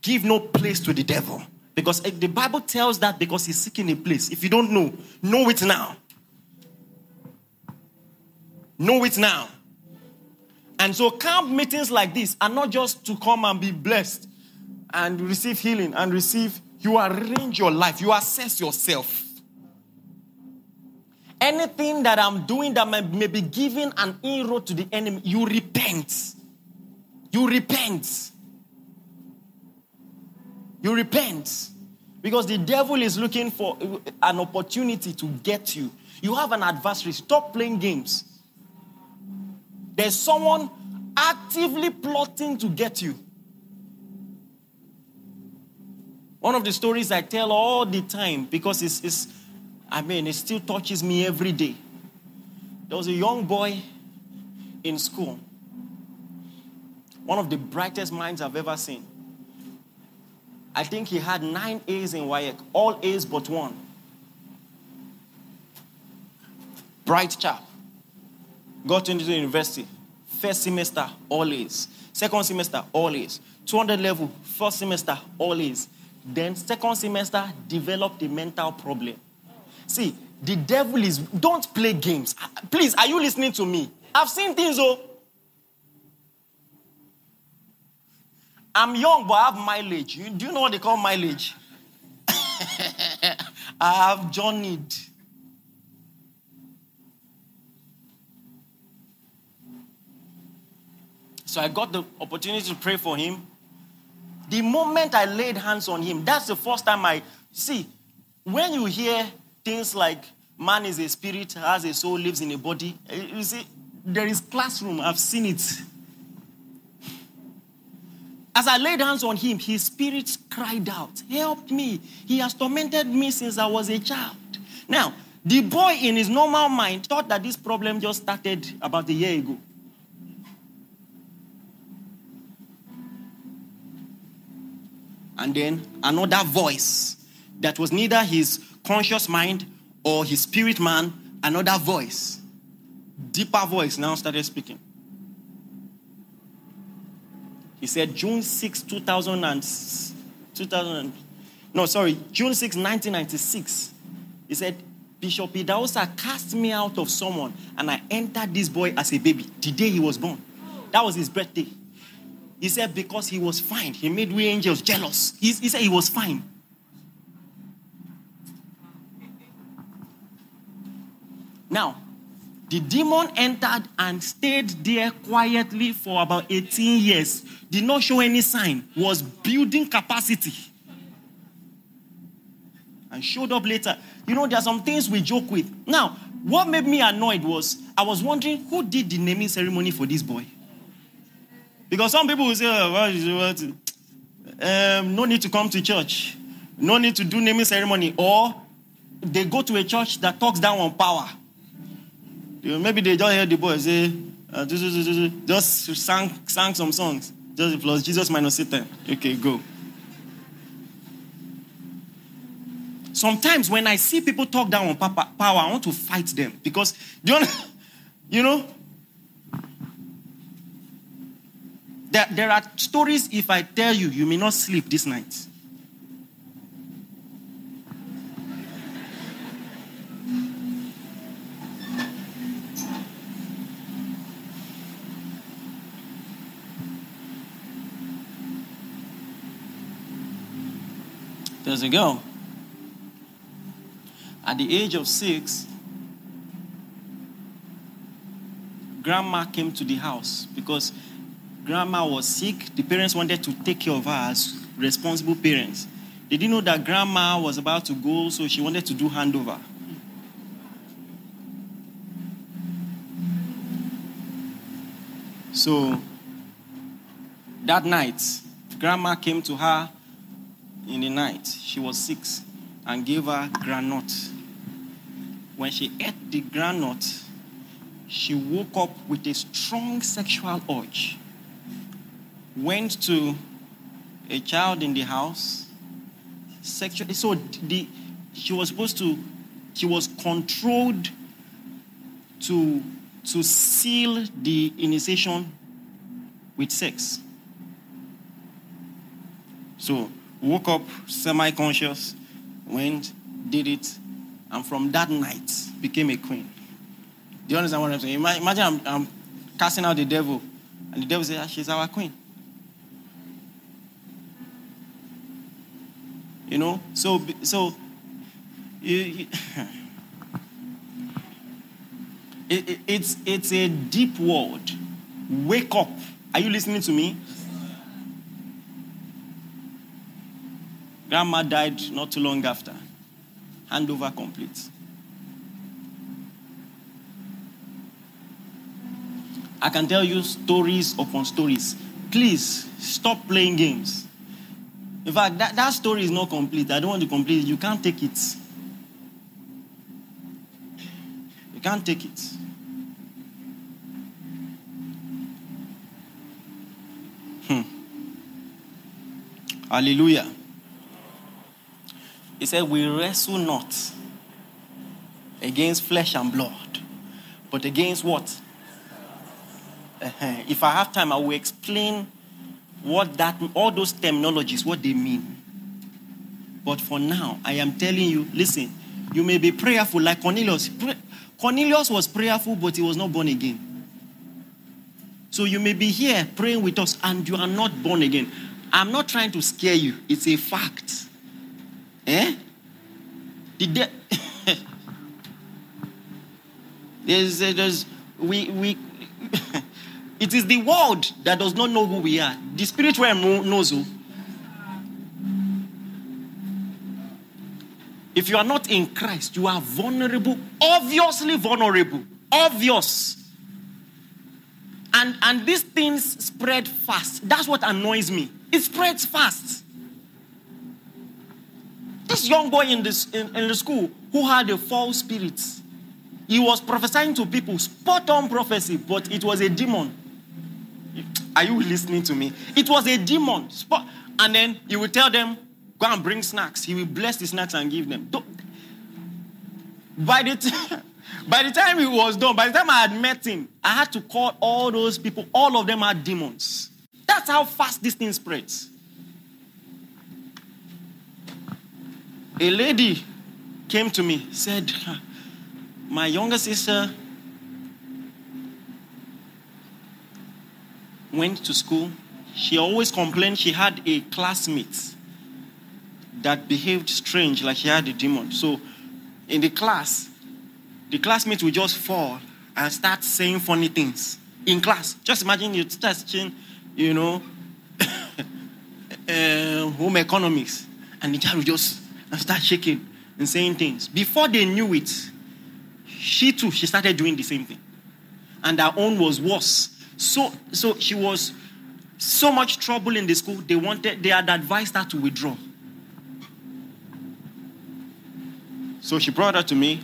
Speaker 2: Give no place to the devil. Because the Bible tells that because he's seeking a place. If you don't know, know it now. Know it now. And so, camp meetings like this are not just to come and be blessed and receive healing and receive, you arrange your life, you assess yourself. Anything that I'm doing that may, may be giving an inroad to the enemy, you repent. You repent. You repent. Because the devil is looking for an opportunity to get you. You have an adversary. Stop playing games. There's someone actively plotting to get you. One of the stories I tell all the time because it's, it's, I mean, it still touches me every day. There was a young boy in school, one of the brightest minds I've ever seen. I think he had nine A's in WAEC, all A's but one. Bright chap. Got into the university. First semester, all A's. Second semester, all A's. 200 level, first semester, all A's. Then, second semester, developed a mental problem. See, the devil is, don't play games. Ah, please, are you listening to me? I've seen things, oh. I'm young, but I have mileage. You, do you know what they call mileage? I have journeyed. So I got the opportunity to pray for him. The moment I laid hands on him, that's the first time I see. When you hear things like man is a spirit, has a soul, lives in a body, eh, you see, there is classroom. I've seen it. As I laid hands on him, his spirit cried out, Help me. He has tormented me since I was a child. Now, the boy in his normal mind thought that this problem just started about a year ago. And then another voice that was neither his conscious mind or his spirit man, another voice, deeper voice now started speaking. He said, June 6, 2000 and, 2000, no, sorry, June 6, 1996. He said, Bishop Idahosa cast me out of someone and I entered this boy as a baby the day he was born. That was his birthday. He said, because he was fine. He made we angels jealous. He, he said he was fine. Now, the demon entered and stayed there quietly for about 18 years. Did not show any sign, was building capacity. And showed up later. You know, there are some things we joke with. Now, what made me annoyed was I was wondering who did the naming ceremony for this boy? Because some people will say, oh, what, um, no need to come to church, no need to do naming ceremony, or they go to a church that talks down on power. Maybe they just hear the boy say, uh, just sang, sang some songs. Just plus Jesus minus Satan. Okay, go. Sometimes when I see people talk down on power, I want to fight them because you know, you know there, there are stories. If I tell you, you may not sleep this night. There's a girl. At the age of six, grandma came to the house because grandma was sick. The parents wanted to take care of her as responsible parents. They didn't know that grandma was about to go, so she wanted to do handover. So that night, grandma came to her in the night. She was six and gave her granite. When she ate the granite, she woke up with a strong sexual urge. Went to a child in the house, sexual. So the, she was supposed to, she was controlled to, to seal the initiation with sex. So woke up semi conscious, went, did it, and from that night became a queen. Do you understand what I'm saying? Imagine I'm, I'm casting out the devil, and the devil says, ah, She's our queen. You know? So, so it, it, it's, it's a deep word. Wake up. Are you listening to me? Grandma died not too long after. Handover complete. I can tell you stories upon stories. Please stop playing games. In fact, that, that story is not complete. I don't want to complete it. You can't take it. You can't take it. Hmm. Hallelujah. He said, We wrestle not against flesh and blood, but against what? Uh-huh. If I have time, I will explain what that, all those terminologies, what they mean. But for now, I am telling you, listen, you may be prayerful like Cornelius. Cornelius was prayerful, but he was not born again. So you may be here praying with us and you are not born again. I'm not trying to scare you, it's a fact. Eh? Did they, there's, there's, we, we, it is the world that does not know who we are. The spiritual realm knows who. If you are not in Christ, you are vulnerable, obviously vulnerable. Obvious. And, and these things spread fast. That's what annoys me. It spreads fast. This young boy in, this, in, in the school who had a false spirit, he was prophesying to people, spot on prophecy, but it was a demon. Are you listening to me? It was a demon. And then he would tell them, go and bring snacks. He will bless the snacks and give them. By the time by the time he was done, by the time I had met him, I had to call all those people. All of them are demons. That's how fast this thing spreads. A lady came to me, said, My younger sister went to school. She always complained she had a classmate that behaved strange, like she had a demon. So in the class, the classmates will just fall and start saying funny things in class. Just imagine you start teaching, you know, uh, home economics, and the child will just start shaking and saying things. Before they knew it, she too, she started doing the same thing. And her own was worse. So, so she was so much trouble in the school, they wanted, they had advised her to withdraw. So she brought her to me.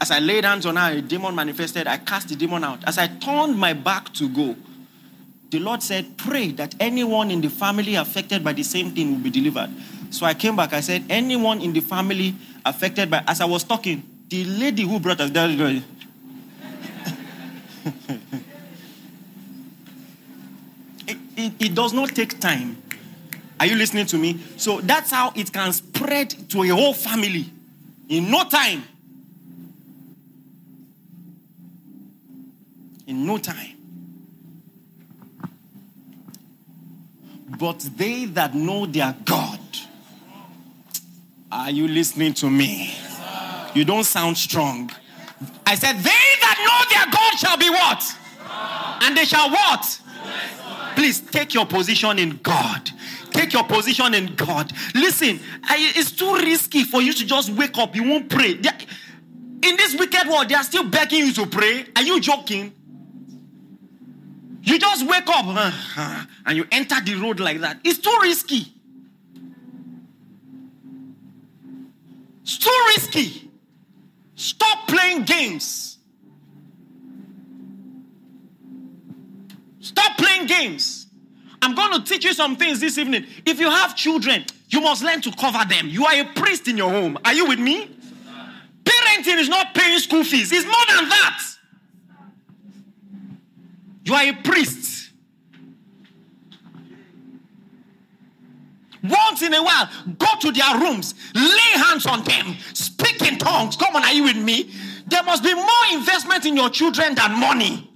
Speaker 2: As I laid hands on her, a demon manifested. I cast the demon out. As I turned my back to go, the Lord said, Pray that anyone in the family affected by the same thing will be delivered. So I came back. I said, Anyone in the family affected by, as I was talking, the lady who brought us it, it, does not take time. Are you listening to me? So that's how it can spread to a whole family in no time. in no time. But they that know their God, are you listening to me? You don't sound strong. I said, They that know their God shall be what? And they shall what? Please take your position in God. Take your position in God. Listen, it's too risky for you to just wake up. You won't pray. In this wicked world, they are still begging you to pray. Are you joking? You just wake up uh, and you enter the road like that. It's too risky. It's too risky. Stop playing games. Stop playing games. I'm going to teach you some things this evening. If you have children, you must learn to cover them. You are a priest in your home. Are you with me? Parenting is not paying school fees, it's more than that. You are a priest. Once in a while, go to their rooms, lay hands on them, speak in tongues. Come on, are you with me? There must be more investment in your children than money.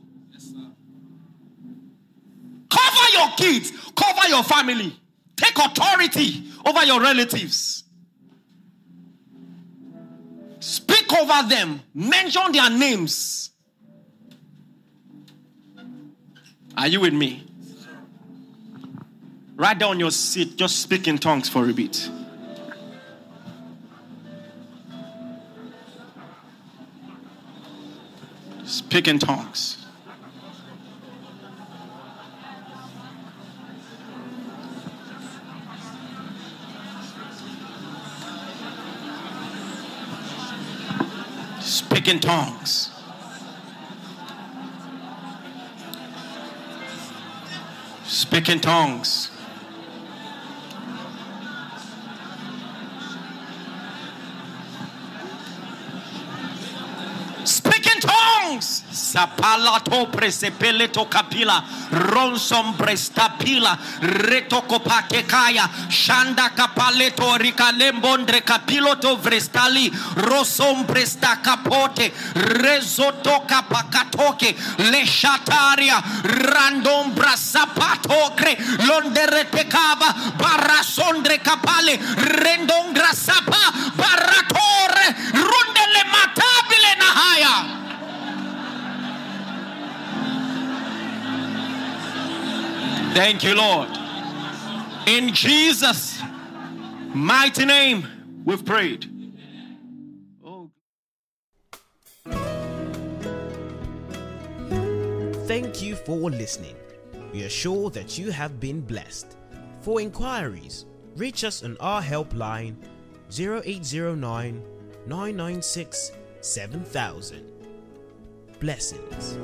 Speaker 2: Cover your kids, cover your family, take authority over your relatives. Speak over them, mention their names. Are you with me? Right down your seat, just speak in tongues for a bit. Speak in tongues. Speak in tongues. Speak in tongues. Sapalato presepeleto capila, ronsom prestapila, retokopake kaya, shanda capaleto ricalembondre capiloto vrestali, rosom presta capote, rezoto capacatoke, leshataria, randombra sapatocre, londeretecava, barrasondre capale, rendongra sapa, barratore, rundele matabile nahaya. Thank you, Lord. In Jesus' mighty name, we've prayed.
Speaker 1: Thank you for listening. We are sure that you have been blessed. For inquiries, reach us on our helpline 0809 996 7000. Blessings.